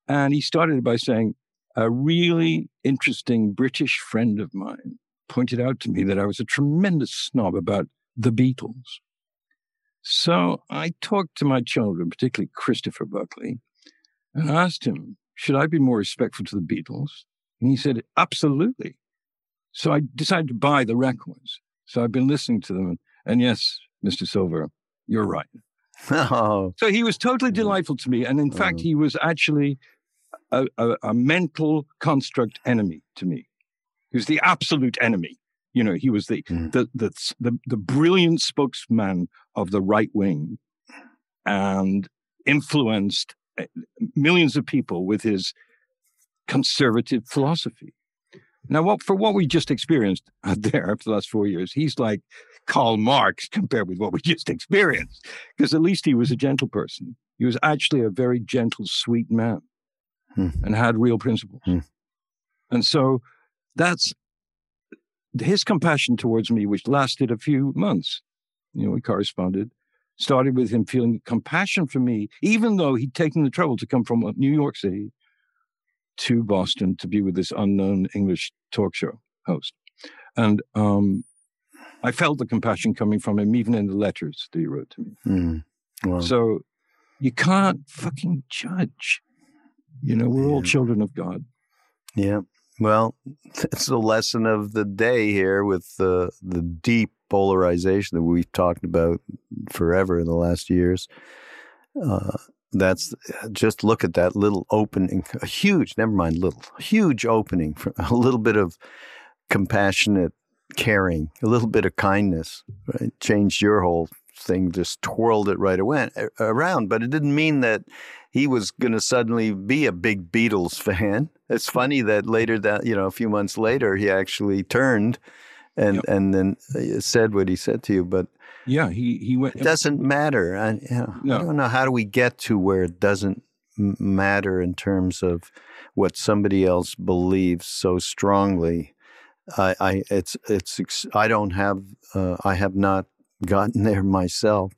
And he started by saying, A really interesting British friend of mine pointed out to me that I was a tremendous snob about the Beatles. So I talked to my children, particularly Christopher Buckley, and asked him, should I be more respectful to the Beatles? And he said, absolutely. So I decided to buy the records. So I've been listening to them. And yes, Mr. Silver, you're right. Oh. So he was totally delightful to me. And in oh. fact, he was actually a, a, a mental construct enemy to me. He was the absolute enemy. You know, he was the, mm. the, the, the, the brilliant spokesman of the right wing and influenced eh, millions of people with his conservative philosophy. Now, what, for what we just experienced there for the last four years, he's like Karl Marx compared with what we just experienced, because at least he was a gentle person. He was actually a very gentle, sweet man. hmm. and had real principles. Hmm. And so that's his compassion towards me, which lasted a few months. You know, we corresponded. Started with him feeling compassion for me, even though he'd taken the trouble to come from New York City to Boston to be with this unknown English talk show host. And um, I felt the compassion coming from him, even in the letters that he wrote to me. Mm. Wow. So you can't fucking judge. You know, we're yeah. all children of God. Yeah. Well, it's the lesson of the day here with the the deep polarization that we've talked about forever in the last years. Uh, that's just look at that little opening, a huge, never mind little, huge opening for a little bit of compassionate caring, a little bit of kindness, right? Changed your whole thing, just twirled it right away, around. But it didn't mean that he was going to suddenly be a big Beatles fan. It's funny that later that you know a few months later he actually turned and yep. and then uh, said what he said to you. But yeah, he he went. It doesn't matter. I, you know, no. I don't know how do we get to where it doesn't matter in terms of what somebody else believes so strongly. I, I it's it's I don't have uh, I have not gotten there myself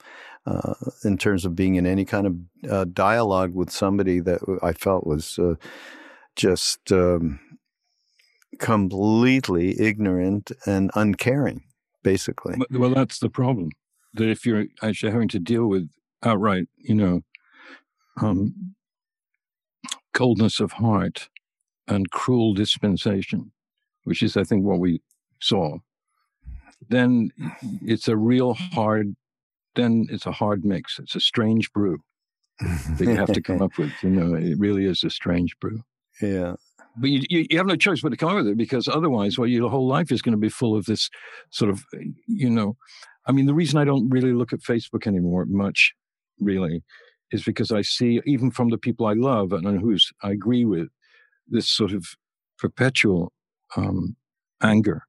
uh, in terms of being in any kind of uh, dialogue with somebody that I felt was uh, just um, completely ignorant and uncaring, basically. Well, that's the problem. That if you're actually having to deal with outright, you know, um, coldness of heart and cruel dispensation, which is, I think, what we saw, then it's a real hard then it's a hard mix. It's a strange brew that you have to come up with. You know, it really is a strange brew. Yeah. But you, you, you have no choice but to come up with it because otherwise, well, your whole life is going to be full of this sort of, you know, I mean, the reason I don't really look at Facebook anymore much, really, is because I see, even from the people I love and who's I agree with, this sort of perpetual um, anger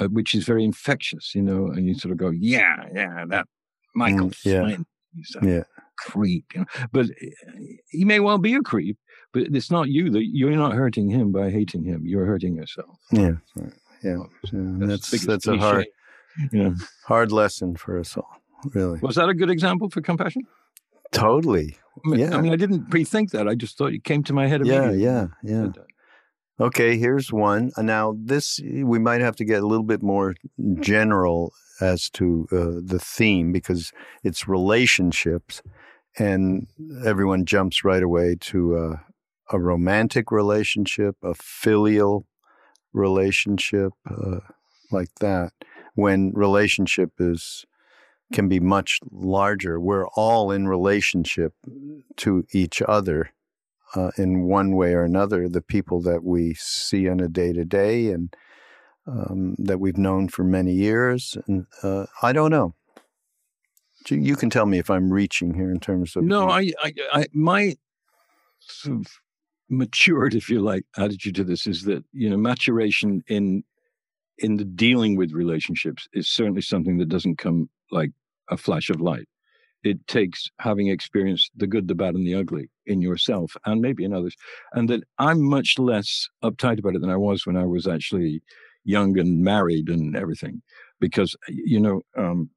uh, which is very infectious, you know, and you sort of go, yeah, yeah, that Michael mm, yeah. Flynn, he's a yeah. creep, you know. But uh, he may well be a creep, but it's not you that you're not hurting him by hating him. You're hurting yourself. Yeah, yeah. that's that's, that's a hard, yeah. hard lesson for us all. Really. Was that a good example for compassion? Totally. I mean, yeah. I mean, I didn't pre-think that. I just thought it came to my head. Yeah, yeah, yeah. Okay, here's one. Uh, now, this we might have to get a little bit more general as to uh, the theme because it's relationships, and everyone jumps right away to uh, a romantic relationship, a filial relationship, uh, like that. When relationship is can be much larger, we're all in relationship to each other uh, in one way or another the people that we see on a day to day and um, that we've known for many years. And uh, I don't know. You can tell me if I'm reaching here in terms of. No, I, I, I my sort of matured, if you like, attitude to this is that you know maturation in in the dealing with relationships is certainly something that doesn't come like a flash of light it takes having experienced the good, the bad, and the ugly in yourself and maybe in others. And that I'm much less uptight about it than I was when I was actually young and married and everything. Because, you know, um,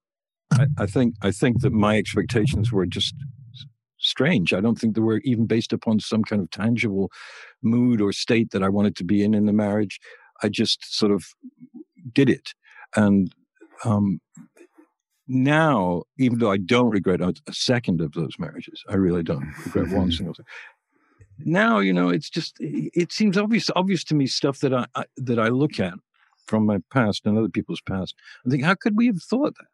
I, I think I think that my expectations were just strange. I don't think they were even based upon some kind of tangible mood or state that I wanted to be in in the marriage. I just sort of did it. And um, now, even though I don't regret a, second of those marriages, I really don't regret one single thing. Now, you know, it's just it seems obvious obvious to me stuff that I, I that I look at from my past and other people's past. I think, how could we have thought that?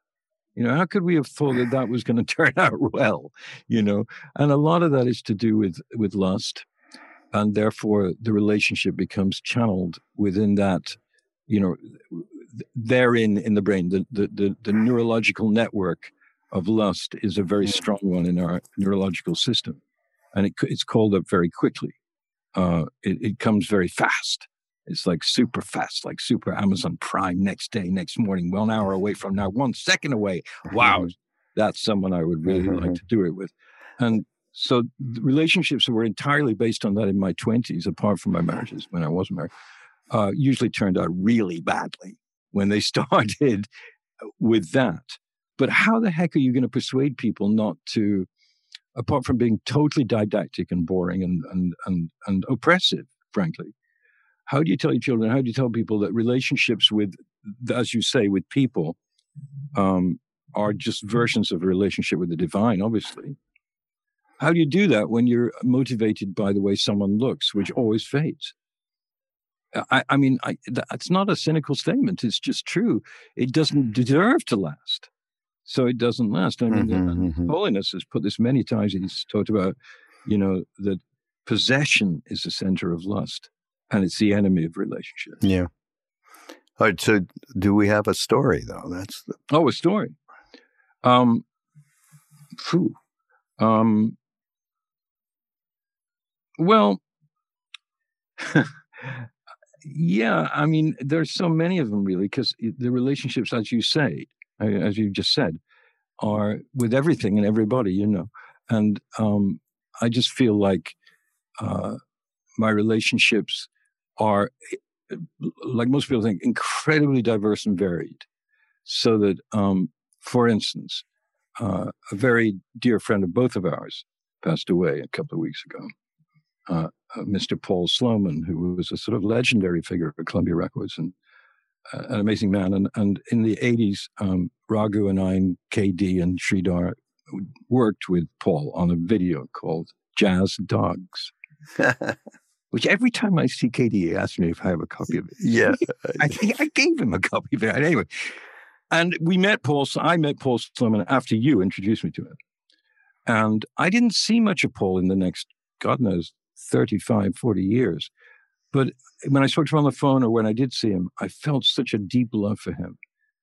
You know, how could we have thought that that was going to turn out well? You know, and a lot of that is to do with with lust, and therefore the relationship becomes channeled within that. You know, therein in the brain, the, the, the, the, neurological network of lust is a very strong one in our neurological system. And it, it's called up very quickly. Uh, it, it comes very fast. It's like super fast, like super Amazon Prime next day, next morning, one hour away from now, one second away. Wow, that's someone I would really like to do it with. And so relationships that were entirely based on that in my 20s, apart from my marriages when I wasn't married, uh, usually turned out really badly when they started with that. But how the heck are you going to persuade people not to, apart from being totally didactic and boring and, and, and, and oppressive, frankly? How do you tell your children, how do you tell people that relationships with, as you say, with people um, are just versions of a relationship with the divine, obviously? How do you do that when you're motivated by the way someone looks, which always fades? I, I mean, I, that's not a cynical statement. It's just true. It doesn't deserve to last. So it doesn't last. I mean, mm-hmm, mm-hmm. Holiness has put this many times. He's talked about, you know, that possession is the center of lust and it's the enemy of relationship. Yeah. All right. So do we have a story, though? That's the... Oh, a story. Um, phew. Um, well, yeah, I mean, there's so many of them really, because the relationships, as you say, as you just said, are with everything and everybody, you know. And um, I just feel like uh, my relationships are, eh, like most people think, incredibly diverse and varied. So that, um, for instance, uh, a very dear friend of both of ours passed away a couple of weeks ago uh, uh Mr. Paul Sloman, who was a sort of legendary figure at Columbia Records and uh, an amazing man. And, and in the 80s, um, Raghu and I and KD and Sridhar worked with Paul on a video called Jazz Dogs. Which every time I see KD, he asks me if I have a copy of it. Yeah. I think I gave him a copy of it. Anyway. And we met Paul, so I met Paul Sloman after you introduced me to him. And I didn't see much of Paul in the next, God knows, 35, 40 years. But when I spoke to him on the phone or when I did see him, I felt such a deep love for him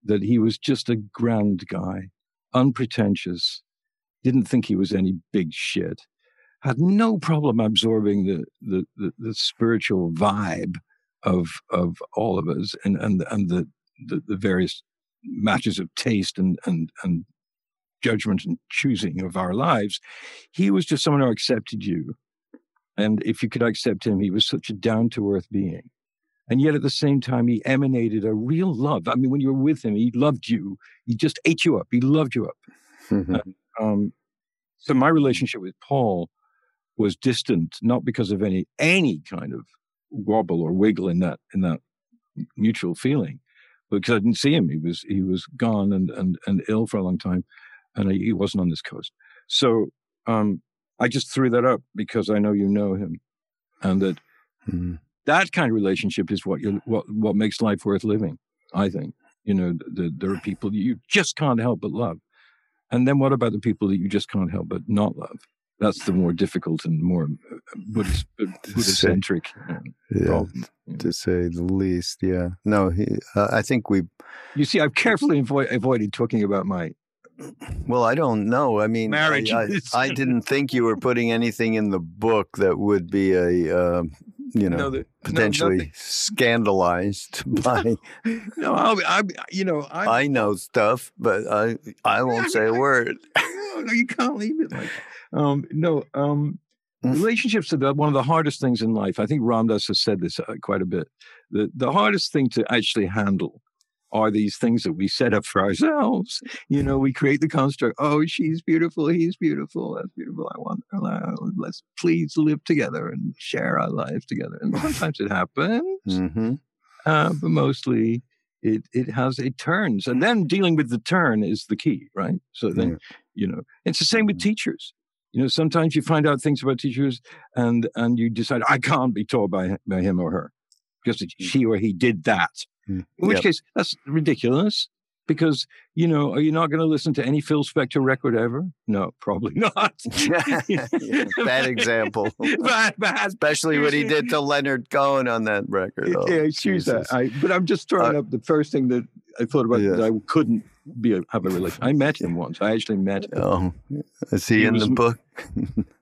that he was just a grand guy, unpretentious, didn't think he was any big shit, had no problem absorbing the, the, the, the spiritual vibe of, of all of us and, and, and the, the, the various matches of taste and, and, and judgment and choosing of our lives. He was just someone who accepted you and if you could accept him, he was such a down to earth being. And yet at the same time, he emanated a real love. I mean, when you were with him, he loved you. He just ate you up. He loved you up. Mm-hmm. And, um, so my relationship with Paul was distant, not because of any any kind of wobble or wiggle in that in that mutual feeling, but because I didn't see him. He was he was gone and and and ill for a long time, and he wasn't on this coast. So um, I just threw that up because I know you know him, and that mm-hmm. that kind of relationship is what you what what makes life worth living. I think you know the, there are people you just can't help but love, and then what about the people that you just can't help but not love? That's the more difficult and more uh, Buddhist, uh, Buddhist centric yeah, problem, to say the least. Yeah, no, he, uh, I think we. You see, I've carefully avoid, avoided talking about my well, I don't know. I mean, marriage. I, I, I, didn't think you were putting anything in the book that would be a, uh, you know, no, the, potentially no, scandalized by. no, I'll, I, you know, I, I know stuff, but I, I won't say a word. no, no, you can't leave it like. Um, no, um, mm. relationships are one of the hardest things in life. I think Ram Dass has said this uh, quite a bit. The the hardest thing to actually handle are these things that we set up for ourselves. You know, we create the construct. Oh, she's beautiful. He's beautiful. That's beautiful. I want. Uh, let's please live together and share our lives together. And sometimes it happens, mm-hmm. uh, but mostly it it has it turns. And then dealing with the turn is the key, right? So then, yeah. you know, it's the same with mm-hmm. teachers. You know, sometimes you find out things about teachers, and and you decide I can't be taught by by him or her because mm. she or he did that Mm. In which yep. case, that's ridiculous because you know are you not going to listen to any phil spector record ever? No probably not. Bad example. Bad, bad. especially what he did to leonard cohen on that record. Oh, yeah choose that. I, but i'm just throwing uh, up the first thing that i thought about yeah. that i couldn't be a, have a relation. I met him once. I actually met him. Oh is he, he in was, the book?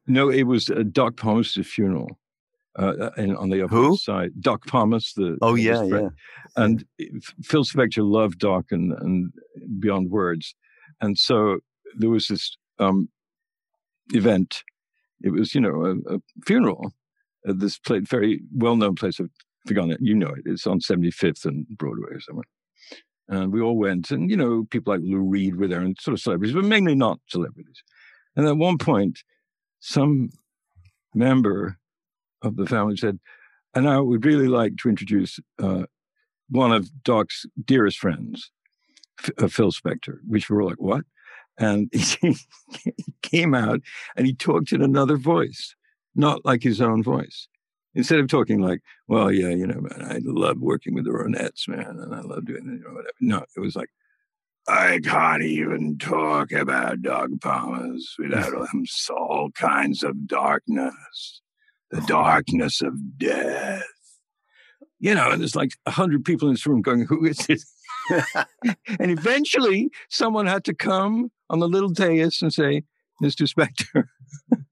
No it was uh, doc pomus' funeral uh, and on the other Who? side, Doc Pomus. The oh yeah, yeah. And Phil Spector loved Doc and, and beyond words, and so there was this um, event it was, you know, a, a funeral at this place, very well known place. I've forgotten it. You know it. It's on 75th and Broadway or somewhere. And we all went, and, you know, people like Lou Reed were there and sort of celebrities, but mainly not celebrities. And at one point, some member of the family said, and I would really like to introduce uh, one of Doc's dearest friends, F- uh, Phil Spector, which we were like, what? And he came out and he talked in another voice, not like his own voice. Instead of talking like, well, yeah, you know, man, I love working with the Ronettes, man, and I love doing you know, whatever. No, it was like, I can't even talk about Doc Pomus without all kinds of darkness, the darkness of death. You know, and there's like a hundred people in this room going, "Who is this? and eventually, someone had to come on the little dais and say, "Mr. Spector."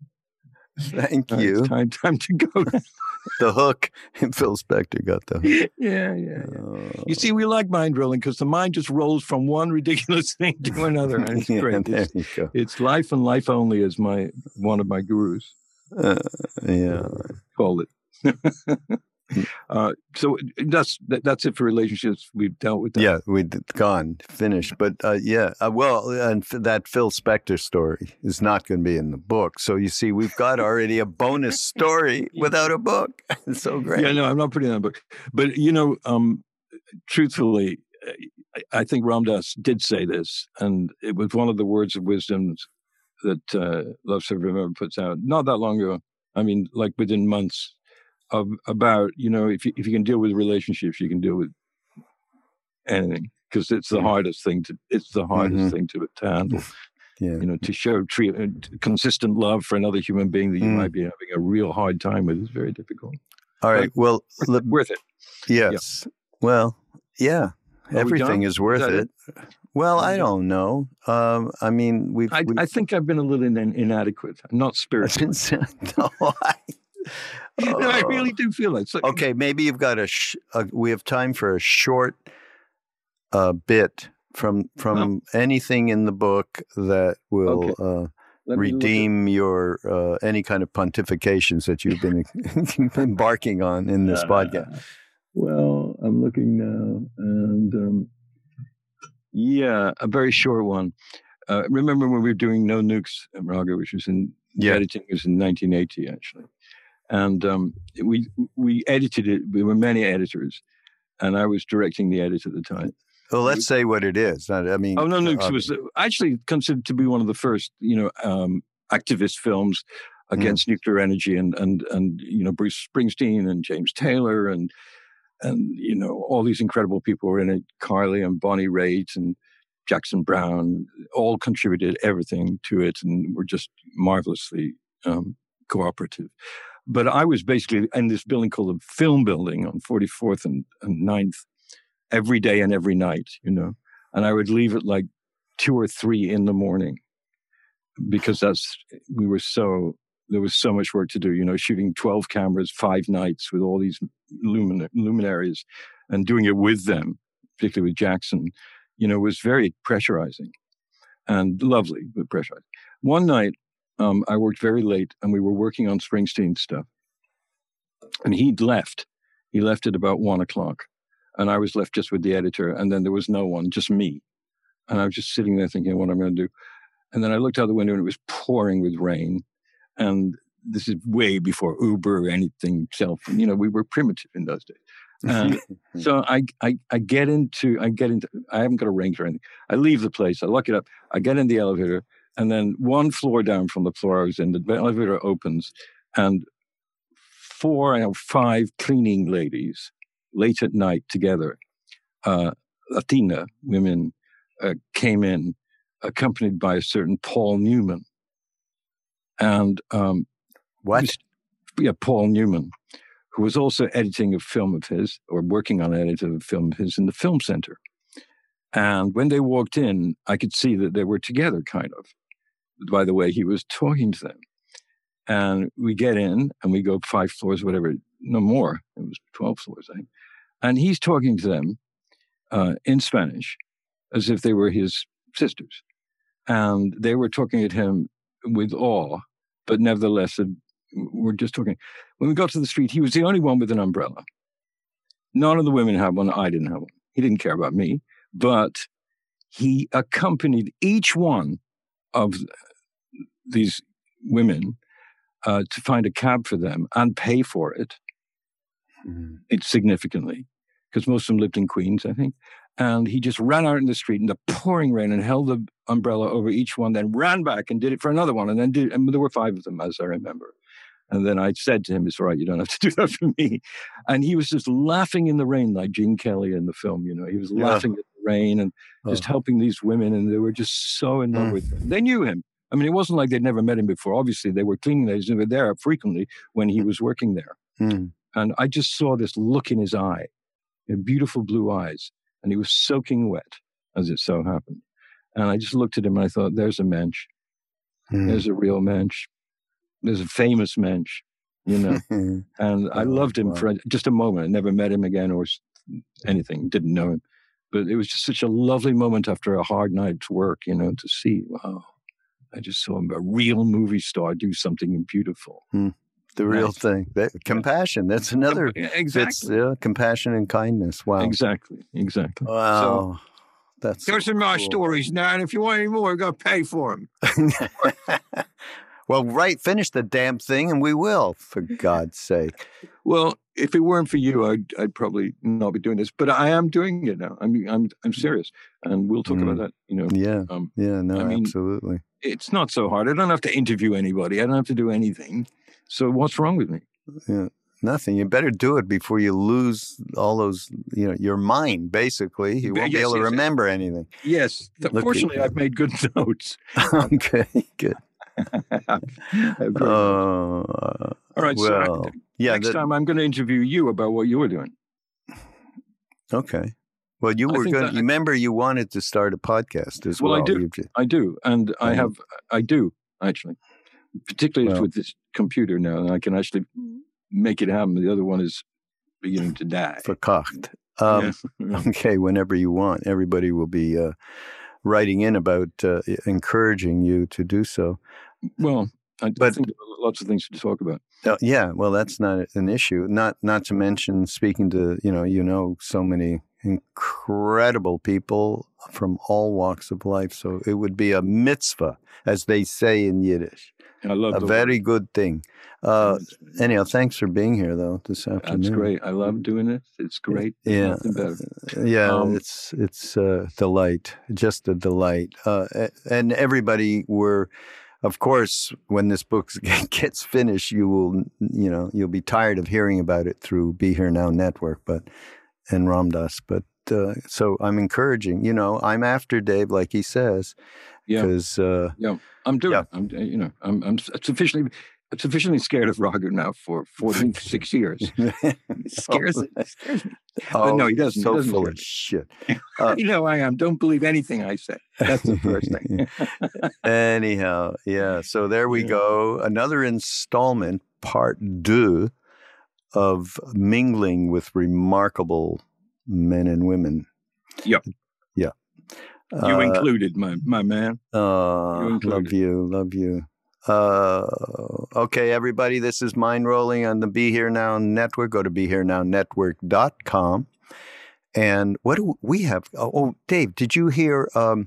Thank you. time, time to go. the hook. And Phil Spector got the hook. Yeah, yeah. yeah. Oh. You see, we like mind drilling because the mind just rolls from one ridiculous thing to another, and it's Yeah, great. there It's, you go. it's life and life only, as my one of my gurus Uh, yeah. call it. uh, so that's that, that's it for relationships. We've dealt with that. Yeah, we'd gone, finished. But uh, yeah, uh, well, and f- that Phil Spector story is not going to be in the book. So you see, we've got already a bonus story without a book. It's so great. Yeah, no, I'm not putting that in book. But you know, um, truthfully, I- I think Ram Dass did say this, and it was one of the words of wisdom that uh, Love Serve Remember puts out not that long ago. I mean, like within months of about you know if you, if you can deal with relationships, you can deal with anything because it's the hardest thing to it's the hardest Mhm. thing to, to handle. Yeah. You know, to show treat, uh, consistent love for another human being that you Mm. might be having a real hard time with is very difficult. All right. Well, Worth. Worth it. yes. Well, yeah. we Everything done? is worth that it. it? Well, I don't know. Um, I mean, we've. I, we- I think I've been a little in, inadequate. Not spiritual. no, I, no, I Oh. really do feel that. So, Okay, maybe you've got a. Sh- a we have time for a short uh, bit from from anything in the book that will Okay. uh, let me look at- redeem your uh, any kind of pontifications that you've been embarking on in this podcast. Uh, Well, I'm looking now, and um, yeah, a very short one. Uh, remember when we were doing No Nukes, Raghu, which was in the Yeah. editing was in 1980 actually, and um, we we edited it. We were many editors, and I was directing the edit at the time. Well, let's say what it is. I mean, Oh no, Nukes uh, was uh, actually considered to be one of the first, you know, um, activist films Mm. against nuclear energy, and and and you know Bruce Springsteen and James Taylor and and you know all these incredible people were in it. Carly and Bonnie Raitt and Jackson Browne all contributed everything to it, and were just marvelously um, cooperative. But I was basically in this building called the Film Building on 44th and, and 9th every day and every night, you know and I would leave at like two or three in the morning because that's we were so there was so much work to do. You know, shooting twelve cameras, five nights with all these lumin- luminaries, and doing it with them, particularly with Jackson. You know, was very pressurizing and lovely, but pressurizing. One night, um, I worked very late, and we were working on Springsteen stuff, and he'd left. He left at about one o'clock and I was left just with the editor, and then there was no one, just me. And I was just sitting there thinking what I'm going to do. And then I looked out the window and it was pouring with rain. And this is way before Uber or anything self. You know, we were primitive in those days. And so I, I, I get into, I get into, I haven't got a range or anything. I leave the place, I lock it up, I get in the elevator, and then one floor down from the floor I was in, the elevator opens, and four or five cleaning ladies late at night together, uh, Latina women uh, came in, accompanied by a certain Paul Newman. And um, what? yeah, Paul Newman, who was also editing a film of his or working on an edit of a film of his in the film center. And when they walked in, I could see that they were together, kind of, by the way he was talking to them. And we get in and we go five floors, whatever, no more. It was 12 floors, I think. And he's talking to them uh, in Spanish as if they were his sisters. And they were talking at him with awe but nevertheless, uh, we're just talking. When we got to the street, he was the only one with an umbrella. None of the women had one. I didn't have one. He didn't care about me, but he accompanied each one of these women uh, to find a cab for them and pay for it. Mm. It significantly because most of them lived in Queens, I think. And he just ran out in the street in the pouring rain and held the umbrella over each one, then ran back and did it for another one. And then did, and there were five of them, as I remember. And then I said to him, It's all right, you don't have to do that for me. And he was just laughing in the rain, like Gene Kelly in the film, you know. He was yeah. laughing at the rain and oh. just helping these women. And they were just so in love mm. with him. They knew him. I mean, it wasn't like they'd never met him before. Obviously, they were cleaning ladies and were there frequently when he was working there. Mm. And I just saw this look in his eye beautiful blue eyes, and he was soaking wet, as it so happened. And I just looked at him and I thought, there's a mensch. Mm. There's a real mensch. There's a famous mensch, you know. and I oh, loved him wow. for just a moment. I never met him again or anything, didn't know him. But it was just such a lovely moment after a hard night's work, you know, to see, wow, I just saw a real movie star do something beautiful. Mm the real thing. That, compassion. That's another. Exactly. yeah, compassion and kindness. Wow. Exactly. Exactly. Wow. So, that's those so are my cool. stories now, and if you want any more, you got to pay for them. well, right. Finish the damn thing, and we will. For God's sake. Well, if it weren't for you, I'd, I'd probably not be doing this. But I am doing it now. I'm I'm I'm serious, and we'll talk mm. about that. You know. Yeah. Um, yeah. No. I mean, absolutely. It's not so hard. I don't have to interview anybody. I don't have to do anything. So what's wrong with me? Yeah, nothing. You better do it before you lose all those, you know, your mind, basically. You won't yes, be able to remember yes. anything. Yes. Look Fortunately, I've made good notes. okay, good. uh, all right. Well, so yeah, next time I'm going to interview you about what you were doing. Okay. Well, you were going. You remember you wanted to start a podcast as well. Well, I do. I do, and I uh-huh. have. I do actually particularly well, with this computer now, and I can actually make it happen. The other one is beginning to die. Verkocht. Um, yeah. okay, whenever you want, everybody will be uh, writing in about uh, encouraging you to do so. Well, I, but, think lots of things to talk about. Uh, yeah, well, that's not an issue. Not not to mention speaking to you know you know so many incredible people from all walks of life. So it would be a mitzvah, as they say in Yiddish. I love a very word. good thing. Uh, anyhow, thanks for being here though this afternoon. That's great. I love doing it. It's great. Yeah, yeah. Um, it's it's a delight, just a delight. Uh, and everybody were, of course, when this book gets finished, you will you know you'll be tired of hearing about it through Be Here Now Network, but and Ram Dass. But uh, so I'm encouraging. You know, I'm after Dave, like he says, yeah. Because uh, yeah, I'm doing. Yeah. I'm you know I'm I'm sufficiently sufficiently scared of Raghu now for 46 years. it scares, it scares me. Oh, but no, he doesn't. So he doesn't full of shit. Uh, you know I am. Don't believe anything I say. That's the first thing. Anyhow, yeah. So there we yeah. go. Another installment, part two, of mingling with remarkable men and women. Yep. Yeah. You uh, included, my my man. Oh, love you, love you. Uh, okay, everybody, this is Mindrolling on the Be Here Now Network. Go to BeHereNowNetwork.com. And what do we have? Oh, oh Dave, did you hear? Um,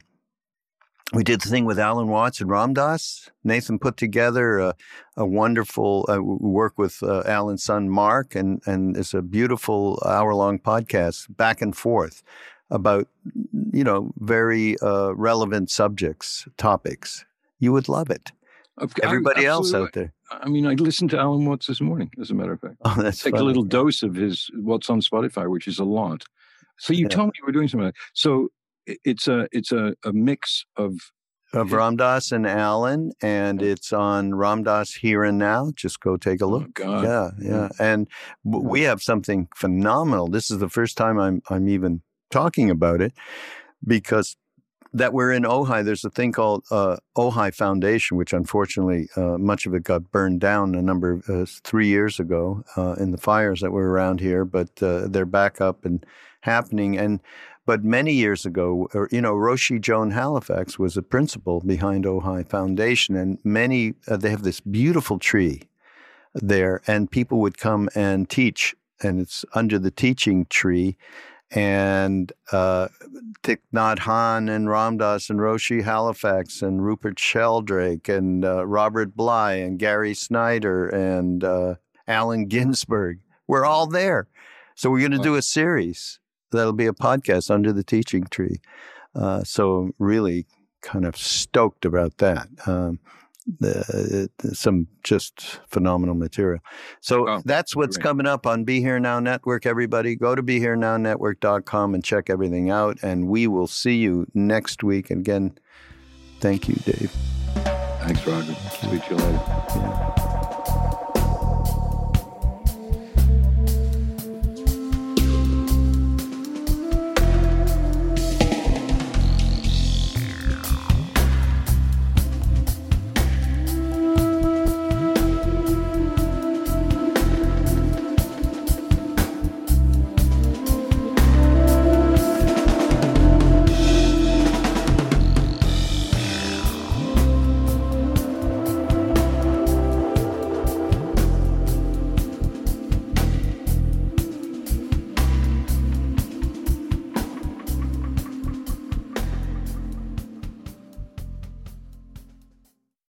we did the thing with Alan Watts and Ram Dass. Nathan put together a, a wonderful uh, work with uh, Alan's son Mark, and and it's a beautiful hour long podcast back and forth about you know very uh, relevant subjects, topics. You would love it. Everybody else out there. I mean, I listened to Alan Watts this morning, as a matter of fact. Oh, that's take funny. a little dose of his what's on Spotify, which is a lot. So you yeah. told me you were doing something. Like so it's a it's a, a mix of of Ram Dass and Alan, and it's on Ram Dass Here and Now. Just go take a oh, look. Oh, yeah, yeah, and we have something phenomenal. This is the first time I'm I'm even talking about it because that we're in Ojai, there's a thing called uh, Ojai Foundation, which unfortunately uh, much of it got burned down a number of uh, three years ago uh, in the fires that were around here, but uh, they're back up and happening. And But many years ago, or, you know, Roshi Joan Halifax was a principal behind Ojai Foundation, and many uh, they have this beautiful tree there, and people would come and teach, and it's under the teaching tree, and uh, Thich Nhat Hanh and Ram Dass and Roshi Halifax and Rupert Sheldrake and uh, Robert Bly and Gary Snyder and uh, Allen Ginsberg. We're all there. So we're going to do a series that'll be a podcast under the teaching tree. Uh, so really kind of stoked about that. Um, the, the, some just phenomenal material. So oh, that's what's great. coming up on Be Here Now Network, everybody. Go to BeHereNowNetwork.com and check everything out. And we will see you next week. And again, thank you, Dave. Thanks, Raghu. Speak to you later. Yeah.